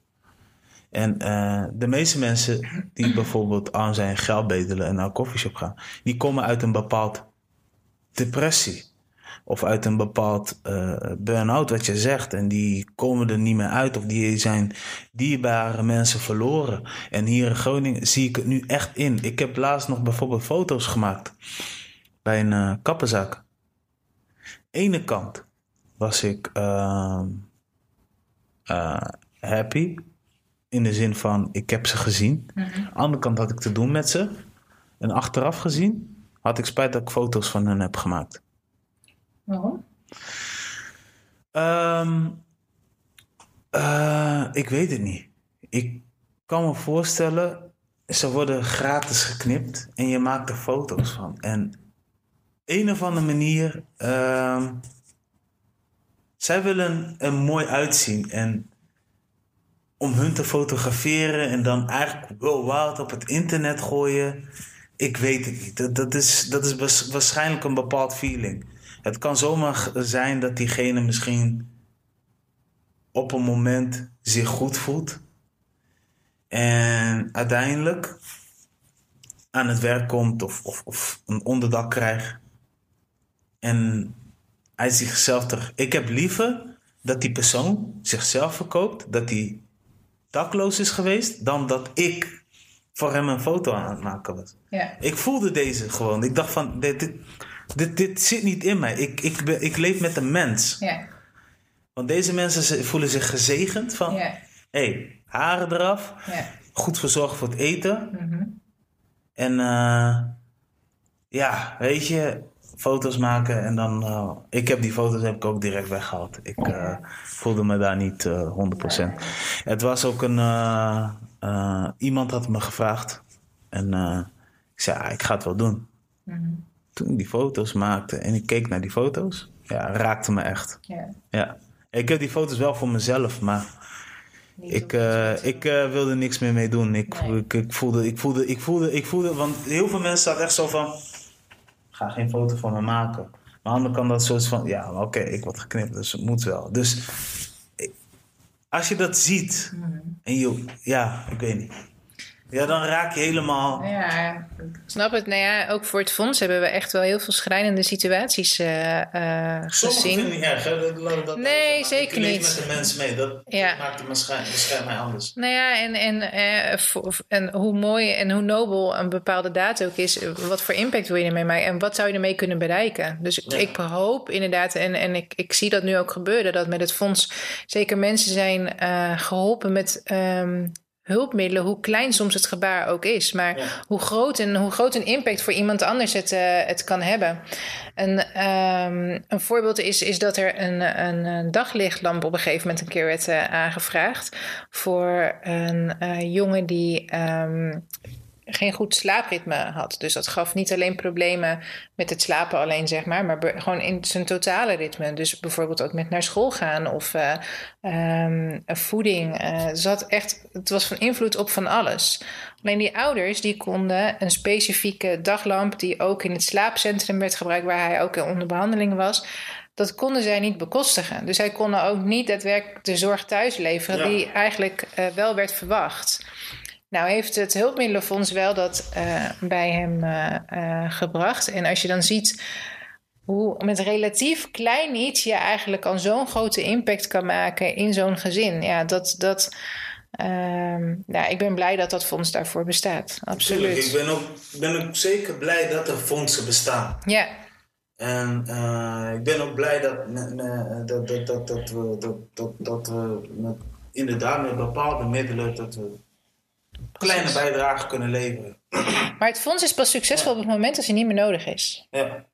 En uh, de meeste mensen die bijvoorbeeld arm zijn, geld bedelen en naar een koffieshop gaan, die komen uit een bepaald depressie. Of uit een bepaald uh, burn-out, wat je zegt. En die komen er niet meer uit. Of die zijn dierbare mensen verloren. En hier in Groningen zie ik het nu echt in. Ik heb laatst nog bijvoorbeeld foto's gemaakt. Bij een uh, kappenzaak. Ene kant was ik uh, happy. In de zin van, ik heb ze gezien. Mm Aan de andere kant had ik te doen met ze. En achteraf gezien had ik spijt dat ik foto's van hen heb gemaakt. Waarom? Ehm, uh, ik weet het niet. Ik kan me voorstellen, ze worden gratis geknipt en je maakt er foto's van. En een of andere manier, uh, zij willen er mooi uitzien. En om hun te fotograferen en dan eigenlijk wow, op het internet gooien, ik weet het niet. Dat, dat, is, dat is waarschijnlijk een bepaald feeling. Het kan zomaar zijn dat diegene misschien op een moment zich goed voelt. En uiteindelijk aan het werk komt of, of, of een onderdak krijgt. En hij zichzelf terug. Ik heb liever dat die persoon zichzelf verkoopt, dat hij dakloos is geweest, dan dat ik voor hem een foto aan het maken was. Ja. Ik voelde deze gewoon. Ik dacht van, dit, dit, dit, dit zit niet in mij. Ik, ik, ben, ik leef met een mens. Ja. Want deze mensen voelen zich gezegend van... Ja. hey, haren eraf. Ja. Goed verzorgd voor het eten. Mm En uh, ja, weet je, foto's maken en dan... Uh, ik heb die foto's heb ik ook direct weggehaald. Ik uh, voelde me daar niet 100%. Het was ook een... iemand had me gevraagd. En ik zei, ah, ik ga het wel doen. Mm toen ik die foto's maakte en ik keek naar die foto's, ja, raakte me echt. Ja. ja. Ik heb die foto's wel voor mezelf, maar ik, uh, ik uh, wilde niks meer mee doen. Ik, ik, ik, voelde, ik, voelde, ik, voelde, ik voelde, want heel veel mensen zaten echt zo van, ga geen foto van me maken. Maar aan de andere kant dat soort van, ja, oké, ik word geknipt, dus het moet wel. Dus als je dat ziet en je, ja, ik weet niet. Ja, dan raak je helemaal. Ja, ik snap het. Nou ja, ook voor het fonds hebben we echt wel heel veel schrijnende situaties uh, uh, gezien. ik niet erg. Dat, dat, nee, zeker niet. met de mensen mee. Dat, ja. maakt het waarschijnlijk mij anders. Nou ja, en, en, uh, en hoe mooi en hoe nobel een bepaalde data ook is. Wat voor impact wil je ermee maken? En wat zou je ermee kunnen bereiken? Dus ik hoop inderdaad, en, en ik, ik zie dat nu ook gebeuren, dat met het fonds zeker mensen zijn geholpen met. Um, hulpmiddelen, hoe klein soms het gebaar ook is. Maar hoe, groot en, hoe groot een impact voor iemand anders het, uh, het kan hebben. Een, um, een voorbeeld is, is dat er een, een, daglichtlamp op een gegeven moment een keer werd uh, aangevraagd. Voor een uh, jongen die um, geen goed slaapritme had. Dus dat gaf niet alleen problemen met het slapen alleen, zeg maar, maar gewoon in zijn totale ritme. Dus bijvoorbeeld ook met naar school gaan of uh, um, voeding. Uh, zat echt, het was van invloed op van alles. Alleen die ouders die konden een specifieke daglamp, die ook in het slaapcentrum werd gebruikt, waar hij ook onder behandeling was. Dat konden zij niet bekostigen. Dus zij konden ook niet daadwerkelijk de zorg thuis leveren, die eigenlijk uh, wel werd verwacht. Nou heeft het hulpmiddelenfonds wel dat uh, bij hem uh, uh, gebracht. En als je dan ziet hoe met relatief klein iets je eigenlijk al zo'n grote impact kan maken in zo'n gezin. Ja, dat, dat, ja, ik ben blij dat dat fonds daarvoor bestaat. Absoluut. Ik ben ook, ben ook zeker blij dat er fondsen bestaan. Ja. En ik ben ook blij dat, dat, dat, dat, dat we, dat, dat, dat we met, inderdaad met bepaalde middelen dat we kleine bijdrage kunnen leveren. Maar het fonds is pas succesvol op het moment dat hij niet meer nodig is. Ja.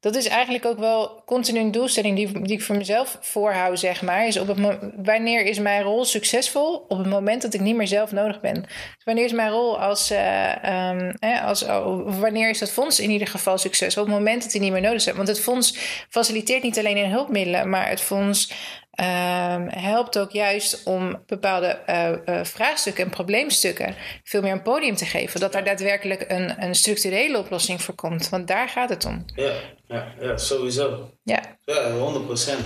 Dat is eigenlijk ook wel continu een doelstelling die, die ik voor mezelf voorhoud, zeg maar. Is op het wanneer is mijn rol succesvol? Op het moment dat ik niet meer zelf nodig ben. Dus wanneer is mijn rol als, eh, ehm, als oh, wanneer is dat fonds in ieder geval succesvol? Op het moment dat die niet meer nodig zijn. Want het fonds faciliteert niet alleen in hulpmiddelen, maar het fonds ehm, helpt ook juist om bepaalde eh, eh, vraagstukken en probleemstukken veel meer een podium te geven. Dat daar daadwerkelijk een, een structurele oplossing voor komt. Want daar gaat het om. Ja, ja, ja sowieso. Ja. Ja, 100 procent.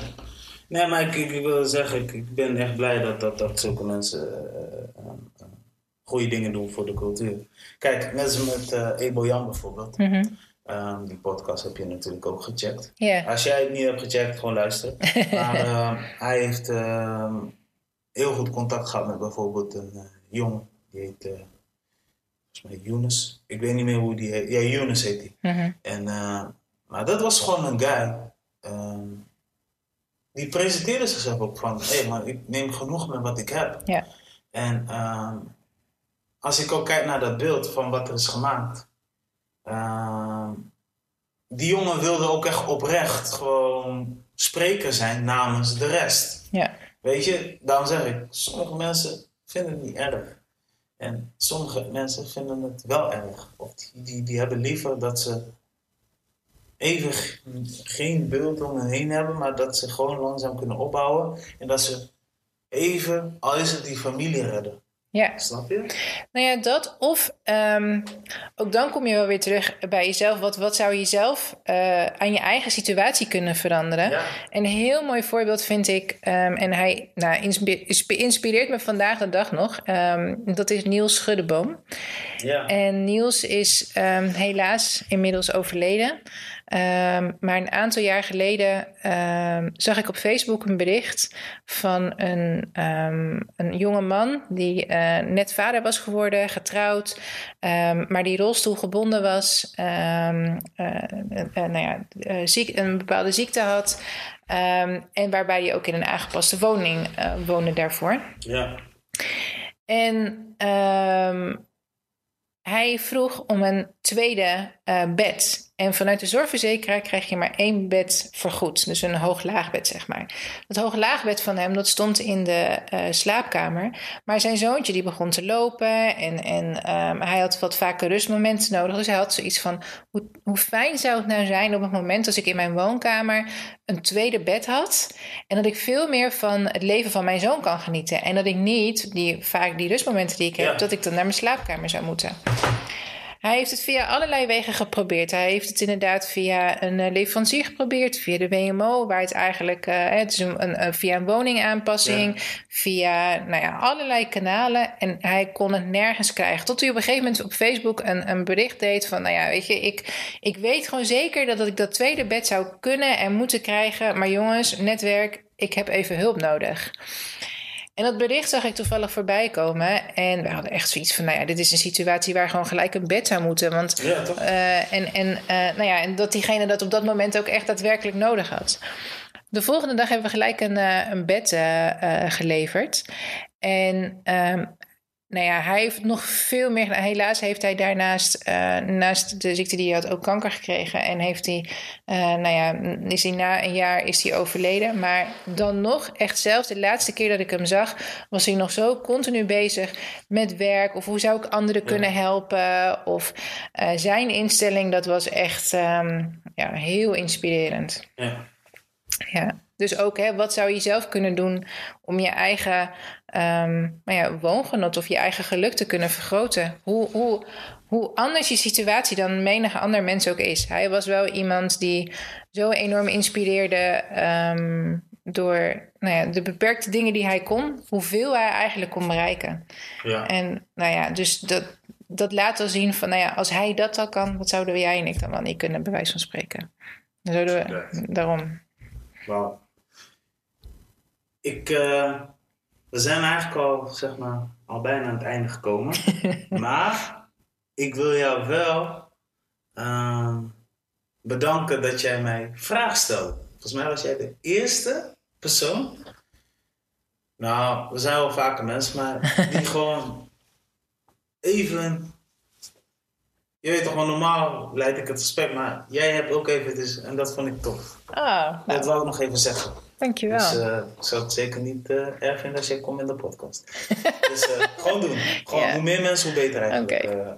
Nee, maar ik, ik, wil zeggen, ik, ik ben echt blij dat, dat, dat zulke mensen uh, goede dingen doen voor de cultuur. Kijk, als met Ebo Jan bijvoorbeeld. Mhm. Um, die podcast heb je natuurlijk ook gecheckt. Als jij het niet hebt gecheckt, gewoon luisteren. maar uh, hij heeft uh, heel goed contact gehad met bijvoorbeeld een uh, jongen. Die heet, uh, volgens mij Younes. Ik weet niet meer hoe die heet. Ja, Younes heet hij. -hmm. En, uh, maar dat was gewoon een guy. Um, die presenteerde zichzelf ook van... Hé, hey, maar ik neem genoeg met wat ik heb. En um, als ik ook kijk naar dat beeld van wat er is gemaakt... Uh, die jongen wilde ook echt oprecht gewoon spreker zijn namens de rest. Ja. Weet je, daarom zeg ik, sommige mensen vinden het niet erg. En sommige mensen vinden het wel erg. Of die, die, die hebben liever dat ze even geen beeld om hen heen hebben, maar dat ze gewoon langzaam kunnen opbouwen. En dat ze even, al is het die familie redden. Ja. Snap je? Nou ja, dat. Of um, ook dan kom je wel weer terug bij jezelf. Wat, wat zou je zelf uh, aan je eigen situatie kunnen veranderen? Ja. Een heel mooi voorbeeld vind ik, um, en hij nou, inspireert me vandaag de dag nog. Um, dat is Niels Schuddeboom. Ja. En Niels is helaas inmiddels overleden. Um, maar een aantal jaar geleden um, zag ik op Facebook een bericht van een, um, een jonge man die uh, net vader was geworden, getrouwd, maar die rolstoelgebonden was, uh, uh, nou ja, ziek, een bepaalde ziekte had en waarbij hij ook in een aangepaste woning woonde daarvoor. Ja. En hij vroeg om een tweede bed. En vanuit de zorgverzekeraar krijg je maar één bed vergoed. Dus een hoog-laagbed, zeg maar. Dat hoog-laagbed van hem, dat stond in de uh, slaapkamer. Maar zijn zoontje, die begon te lopen. En, en um, hij had wat vaker rustmomenten nodig. Dus hij had zoiets van, hoe, hoe fijn zou het nou zijn op het moment... als ik in mijn woonkamer een tweede bed had... en dat ik veel meer van het leven van mijn zoon kan genieten. En dat ik niet, die, vaak die rustmomenten die ik heb... Ja. dat ik dan naar mijn slaapkamer zou moeten. Hij heeft het via allerlei wegen geprobeerd. Hij heeft het inderdaad via een uh, leverancier geprobeerd, via de WMO, waar het eigenlijk uh, het is een, een, via een woningaanpassing, ja. via nou ja, allerlei kanalen. En hij kon het nergens krijgen. Tot hij op een gegeven moment op Facebook een, een bericht deed van, nou ja, weet je, ik, ik weet gewoon zeker dat, dat ik dat tweede bed zou kunnen en moeten krijgen. Maar jongens, netwerk, ik heb even hulp nodig. En dat bericht zag ik toevallig voorbij komen. En we hadden echt zoiets van, nou ja, dit is een situatie waar gewoon gelijk een bed zou moeten. Want, ja, toch? Uh, en, en, uh, nou ja, en dat diegene dat op dat moment ook echt daadwerkelijk nodig had. De volgende dag hebben we gelijk een, uh, een bed geleverd. En um, nou ja, hij heeft nog veel meer. Helaas heeft hij daarnaast, uh, naast de ziekte die hij had, ook kanker gekregen. En heeft hij, uh, nou ja, is hij na een jaar is hij overleden. Maar dan nog, echt zelfs de laatste keer dat ik hem zag, was hij nog zo continu bezig met werk. Of hoe zou ik anderen kunnen helpen? Of uh, zijn instelling, dat was echt um, ja, heel inspirerend. Ja. Ja. Dus ook, hè, wat zou je zelf kunnen doen om je eigen um, nou ja, woongenot of je eigen geluk te kunnen vergroten? Hoe, hoe, hoe anders je situatie dan menige ander mens ook is. Hij was wel iemand die zo enorm inspireerde um, door nou ja, de beperkte dingen die hij kon, hoeveel hij eigenlijk kon bereiken. Ja. En nou ja, dus dat, dat laat wel zien van, nou ja, als hij dat al kan, wat zouden jij en ik dan wel niet kunnen, bij wijze van spreken. Dan zouden we, daarom. Wauw. Ik, uh, we zijn eigenlijk al, zeg maar, al bijna aan het einde gekomen. maar ik wil jou wel uh, bedanken dat jij mij vragen stelde. Volgens mij was jij de eerste persoon. Nou, we zijn wel vaker mensen, maar die gewoon even. Je weet toch wel, normaal leid ik het gesprek, maar jij hebt ook even, dus, en dat vond ik tof. Ah, Dat nou, wou ik nog even zeggen. dankjewel. Dus eh, ik zou het zeker niet eh, erg vinden als jij komt in de podcast. dus eh, gewoon doen. Gewoon. Hoe meer mensen, hoe beter eigenlijk. Eh,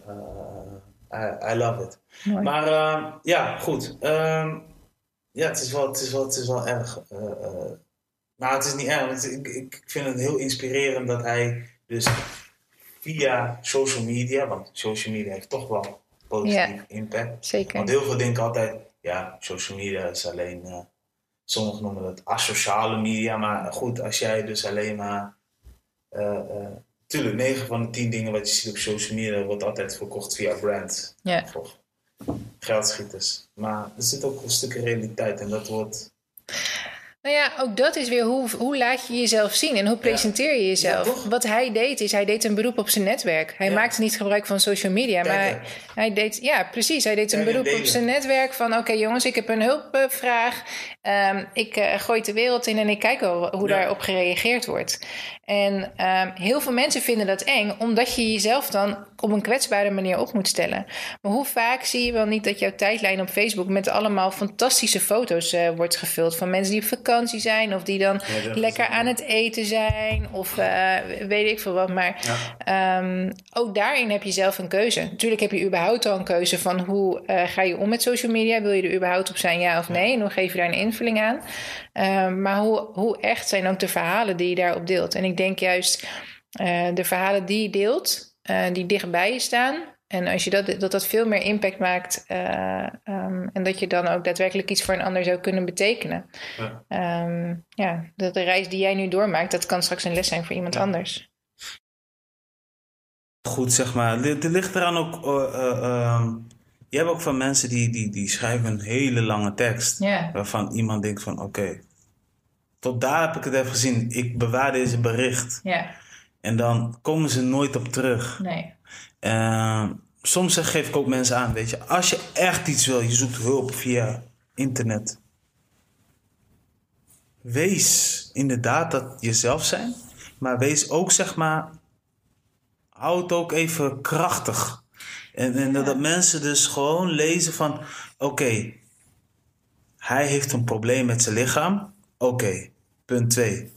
I, I love it. Mooi. Maar eh, ja, goed. Ehm, ja, het is wel, het is wel, het is wel erg. maar het is niet erg. Ik, ik vind het heel inspirerend dat hij dus via social media, want social media heeft toch wel positief impact. Zeker. Want heel veel denken altijd, ja, social media is alleen, eh, sommigen noemen het asociale media, maar goed, als jij dus alleen maar, eh, eh, tuurlijk, 9 van de 10 dingen wat je ziet op social media wordt altijd verkocht via brands, Ja. geldschieters. Maar er zit ook een stukje realiteit en dat wordt, Nou ja, ook dat is weer hoe, hoe laat je jezelf zien en hoe presenteer je jezelf. Ja? Wat hij deed is, hij deed een beroep op zijn netwerk. Hij Ja. maakte niet gebruik van social media, maar hij deed, ja precies, hij deed een beroep op zijn netwerk van oké jongens, ik heb een hulpvraag. Ehm, ik eh, gooi de wereld in en ik kijk wel hoe Ja. daarop gereageerd wordt. En ehm, heel veel mensen vinden dat eng, omdat je jezelf dan op een kwetsbare manier op moet stellen. Maar hoe vaak zie je wel niet dat jouw tijdlijn op Facebook met allemaal fantastische foto's eh, wordt gevuld van mensen die op vakantie zijn of die dan Ja, lekker aan het eten zijn of eh, weet ik veel wat. Maar ehm, ook daarin heb je zelf een keuze. Natuurlijk heb je überhaupt al een keuze van hoe eh, ga je om met social media. Wil je er überhaupt op zijn, ja of nee? En hoe geef je daar een invulling aan? Ehm, maar hoe, hoe echt zijn ook de verhalen die je daarop deelt? En ik denk juist eh, de verhalen die je deelt, eh, die dichtbij je staan. En als je dat, dat dat veel meer impact maakt eh, ehm, en dat je dan ook daadwerkelijk iets voor een ander zou kunnen betekenen. Ja. Ehm, ja, dat de reis die jij nu doormaakt, dat kan straks een les zijn voor iemand anders. goed zeg maar. Er er ligt eraan ook, eh, eh, ehm, je hebt ook van mensen die, die, die schrijven een hele lange tekst. Waarvan iemand denkt van oké, tot daar heb ik het even gezien. Ik bewaar deze bericht. En dan komen ze nooit op terug. nee. Ehm, soms geef ik ook mensen aan, weet je, als je echt iets wil, je zoekt hulp via internet. Wees inderdaad dat jezelf zijn, maar wees ook zeg maar, hou het ook even krachtig. En, en dat, dat mensen dus gewoon lezen van, oké, hij heeft een probleem met zijn lichaam. Oké, punt 2.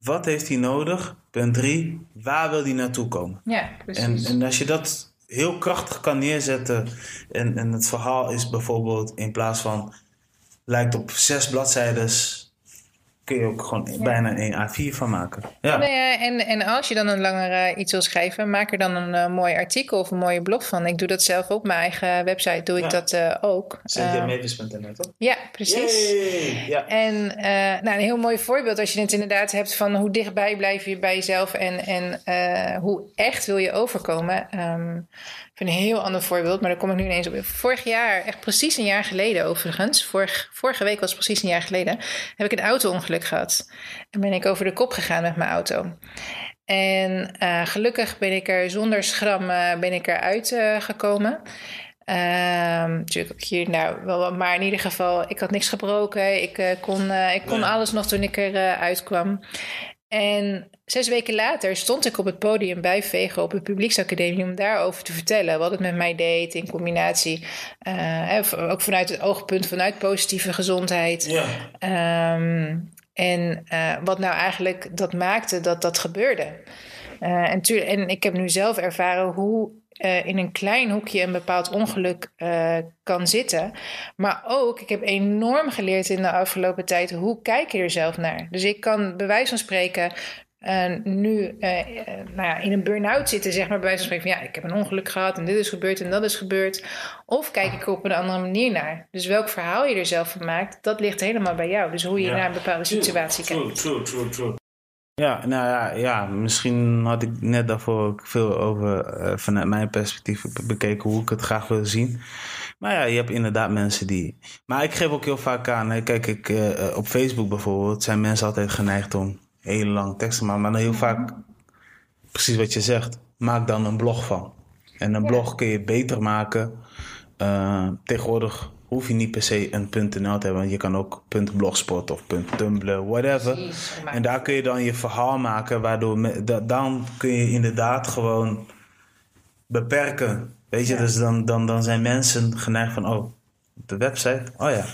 Wat heeft hij nodig? Punt 3. Waar wil hij naartoe komen? Ja, precies. En, en als je dat heel krachtig kan neerzetten. En, en het verhaal is bijvoorbeeld in plaats van. lijkt op zes bladzijden. Kun je ook gewoon bijna een A4 van maken. Ja, Nou ja, en, en als je dan een langer eh, iets wil schrijven, maak er dan een eh, mooi artikel of een mooie blog van. Ik doe dat zelf op mijn eigen website, doe ik dat eh, ook. Eh, cjmavis.nl toch? ja, precies. Ja. En nou, een heel mooi voorbeeld als je het inderdaad hebt van hoe dichtbij blijf je bij jezelf en, en hoe echt wil je overkomen. Ehm, ik vind een heel ander voorbeeld, maar daar kom ik nu ineens op. Vorig jaar, echt precies een jaar geleden overigens, vorig, vorige week was precies een jaar geleden, heb ik een auto-ongeluk gehad. En ben ik over de kop gegaan met mijn auto. En eh, gelukkig ben ik er zonder schram ben ik eruit eh, gekomen. Ehm natuurlijk ook hier, nou, wel, maar in ieder geval, ik had niks gebroken. Ik eh, kon, ik kon Nee. alles nog toen ik eruit uitkwam. En zes weken later stond ik op het podium bij Vego op de Publieksacademie om daarover te vertellen wat het met mij deed in combinatie. hè, ook vanuit het oogpunt vanuit positieve gezondheid. Ja. Ehm, en eh, wat nou eigenlijk dat maakte dat dat gebeurde. Eh, en, en ik heb nu zelf ervaren hoe eh, in een klein hoekje een bepaald ongeluk kan zitten. Maar ook, ik heb enorm geleerd in de afgelopen tijd, hoe kijk je er zelf naar? Dus ik kan bij wijze van spreken eh, nu eh, eh, nou ja, in een burn-out zitten, zeg maar, bij wijze van spreken van ja, ik heb een ongeluk gehad en dit is gebeurd en dat is gebeurd. Of kijk ik er op een andere manier naar. Dus welk verhaal je er zelf van maakt, dat ligt helemaal bij jou. Dus hoe je Ja. naar een bepaalde situatie kijkt. True, true, true, true. Ja, nou ja, ja, misschien had ik net daarvoor ook veel over eh, vanuit mijn perspectief be- bekeken hoe ik het graag wil zien. Maar ja, je hebt inderdaad mensen die. Maar ik geef ook heel vaak aan, hè, kijk, ik, eh, op Facebook bijvoorbeeld zijn mensen altijd geneigd om hele lange teksten maken. Maar dan heel vaak, precies wat je zegt, maak dan een blog van. En een blog kun je beter maken. Eh, tegenwoordig hoef je niet per se een .nl te hebben. Want je kan ook .blogspot of .tumblr, whatever. Precies. En daar kun je dan je verhaal maken. Waardoor me- da- dan kun je inderdaad gewoon beperken. Weet je, dus dan, dan, dan zijn mensen geneigd van, oh, de website, oh ja.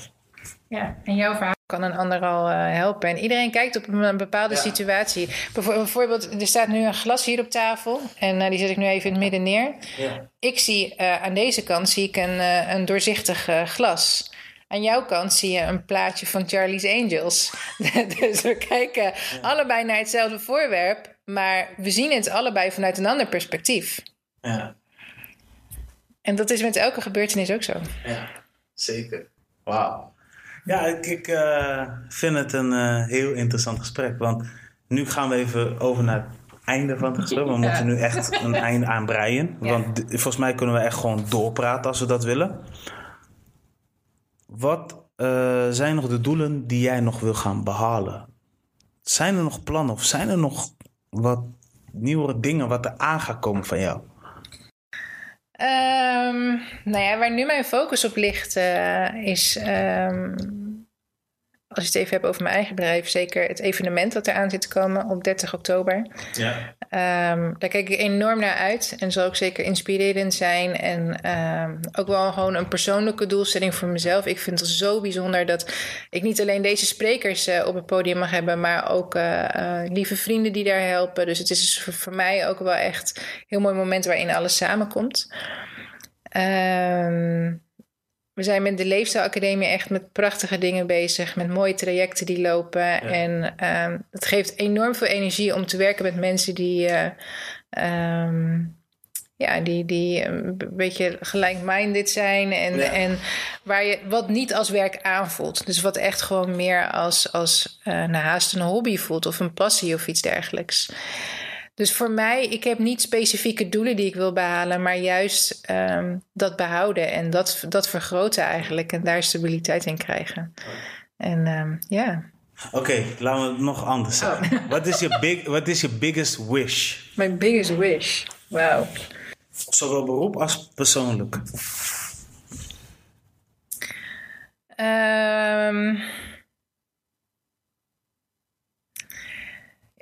Ja, en jouw verhaal kan een ander al uh, helpen. En iedereen kijkt op een bepaalde situatie. Bijvoorbeeld, er staat nu een glas hier op tafel. En uh, die zet ik nu even in het midden neer. Ja. Ik zie uh, aan deze kant zie ik een, een doorzichtig glas. Aan jouw kant zie je een plaatje van Charlie's Angels. dus we kijken allebei naar hetzelfde voorwerp. Maar we zien het allebei vanuit een ander perspectief. Ja. En dat is met elke gebeurtenis ook zo. Ja, zeker. Wauw. Ja, ik, ik uh, vind het een uh, heel interessant gesprek. Want nu gaan we even over naar het einde van het gesprek. We moeten nu echt een einde aanbreien. Ja. Want volgens mij kunnen we echt gewoon doorpraten als we dat willen. Wat uh, zijn nog de doelen die jij nog wil gaan behalen? Zijn er nog plannen of zijn er nog wat nieuwere dingen wat er aan gaat komen van jou? Um, nou ja, waar nu mijn focus op ligt, uh, is um, als je het even hebt over mijn eigen bedrijf, zeker het evenement dat eraan zit te komen op 30 oktober. Ja. Um, daar kijk ik enorm naar uit en zal ook zeker inspirerend zijn. En um, ook wel gewoon een persoonlijke doelstelling voor mezelf. Ik vind het zo bijzonder dat ik niet alleen deze sprekers uh, op het podium mag hebben, maar ook uh, uh, lieve vrienden die daar helpen. Dus het is dus voor, voor mij ook wel echt een heel mooi moment waarin alles samenkomt. Um, we zijn met de Leefstijlacademie echt met prachtige dingen bezig. Met mooie trajecten die lopen. En um, het geeft enorm veel energie om te werken met mensen die... Uh, um, ja, die, die een beetje gelijk-minded zijn. En, ja. en waar je wat niet als werk aanvoelt. Dus wat echt gewoon meer als, als uh, nou, haast een hobby voelt. Of een passie of iets dergelijks. Dus voor mij, ik heb niet specifieke doelen die ik wil behalen, maar juist um, dat behouden en dat, dat vergroten eigenlijk en daar stabiliteit in krijgen. En um, ja. Oké, okay, laten we het nog anders zeggen. Oh. Wat is je big, what is your biggest wish? Mijn biggest wish? Wauw. Zowel beroep als persoonlijk. Um,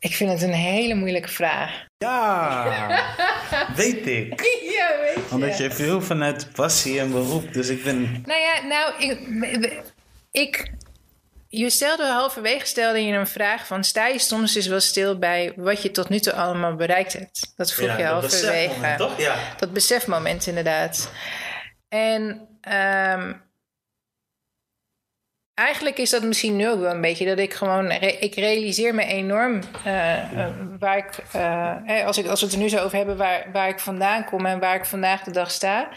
Ik vind het een hele moeilijke vraag. Ja, weet ik. Ja, weet je. Omdat je veel vanuit passie en beroep, dus ik ben... Nou ja, nou, ik... ik je stelde halverwege stelde je een vraag van... sta je soms eens wel stil bij wat je tot nu toe allemaal bereikt hebt? Dat vroeg ja, je halverwege. Dat besefmoment, toch? Ja. Dat besefmoment, inderdaad. En... Um, eigenlijk is dat misschien nu ook wel een beetje dat ik gewoon, ik realiseer me enorm uh, waar ik, uh, als, ik, als we het er nu zo over hebben, waar, waar ik vandaan kom en waar ik vandaag de dag sta.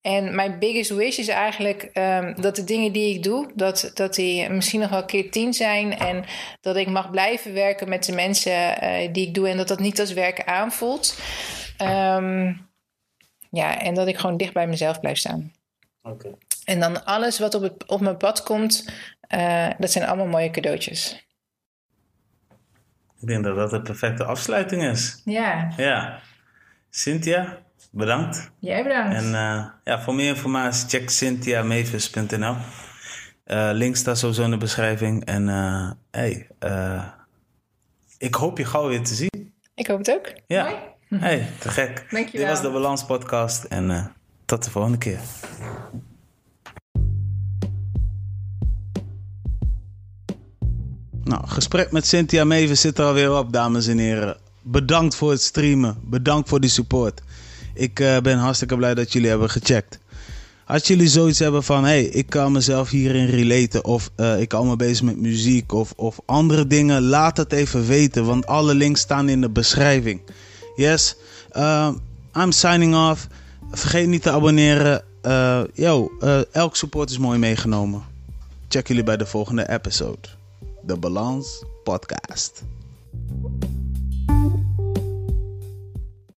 En mijn biggest wish is eigenlijk um, dat de dingen die ik doe, dat, dat die misschien nog wel keer tien zijn. En dat ik mag blijven werken met de mensen die ik doe en dat dat niet als werk aanvoelt. Um, ja, en dat ik gewoon dicht bij mezelf blijf staan. Oké. Okay. En dan alles wat op, het, op mijn pad komt, uh, dat zijn allemaal mooie cadeautjes. Ik denk dat dat de perfecte afsluiting is. Ja. Ja. Cynthia, bedankt. Jij bedankt. En uh, ja, voor meer informatie check cynthiamavis.nl. Uh, eh, link staat sowieso in de beschrijving. En hey, ik hoop je gauw weer te zien. Ik hoop het ook. Ja. Mooi. Hey, te gek. Dankjewel. Dit was de Balans Podcast en tot de volgende keer. Nou, gesprek met Cynthia Meven zit er alweer op, dames en heren. Bedankt voor het streamen. Bedankt voor die support. Ik uh, ben hartstikke blij dat jullie hebben gecheckt. Als jullie zoiets hebben van, hey, ik kan mezelf hierin relaten. Of uh, ik hou me bezig met muziek of, of andere dingen. Laat het even weten, want alle links staan in de beschrijving. Yes, uh, I'm signing off. Vergeet niet te abonneren. yo, elk support is mooi meegenomen. Check jullie bij de volgende episode. the Balance Podcast.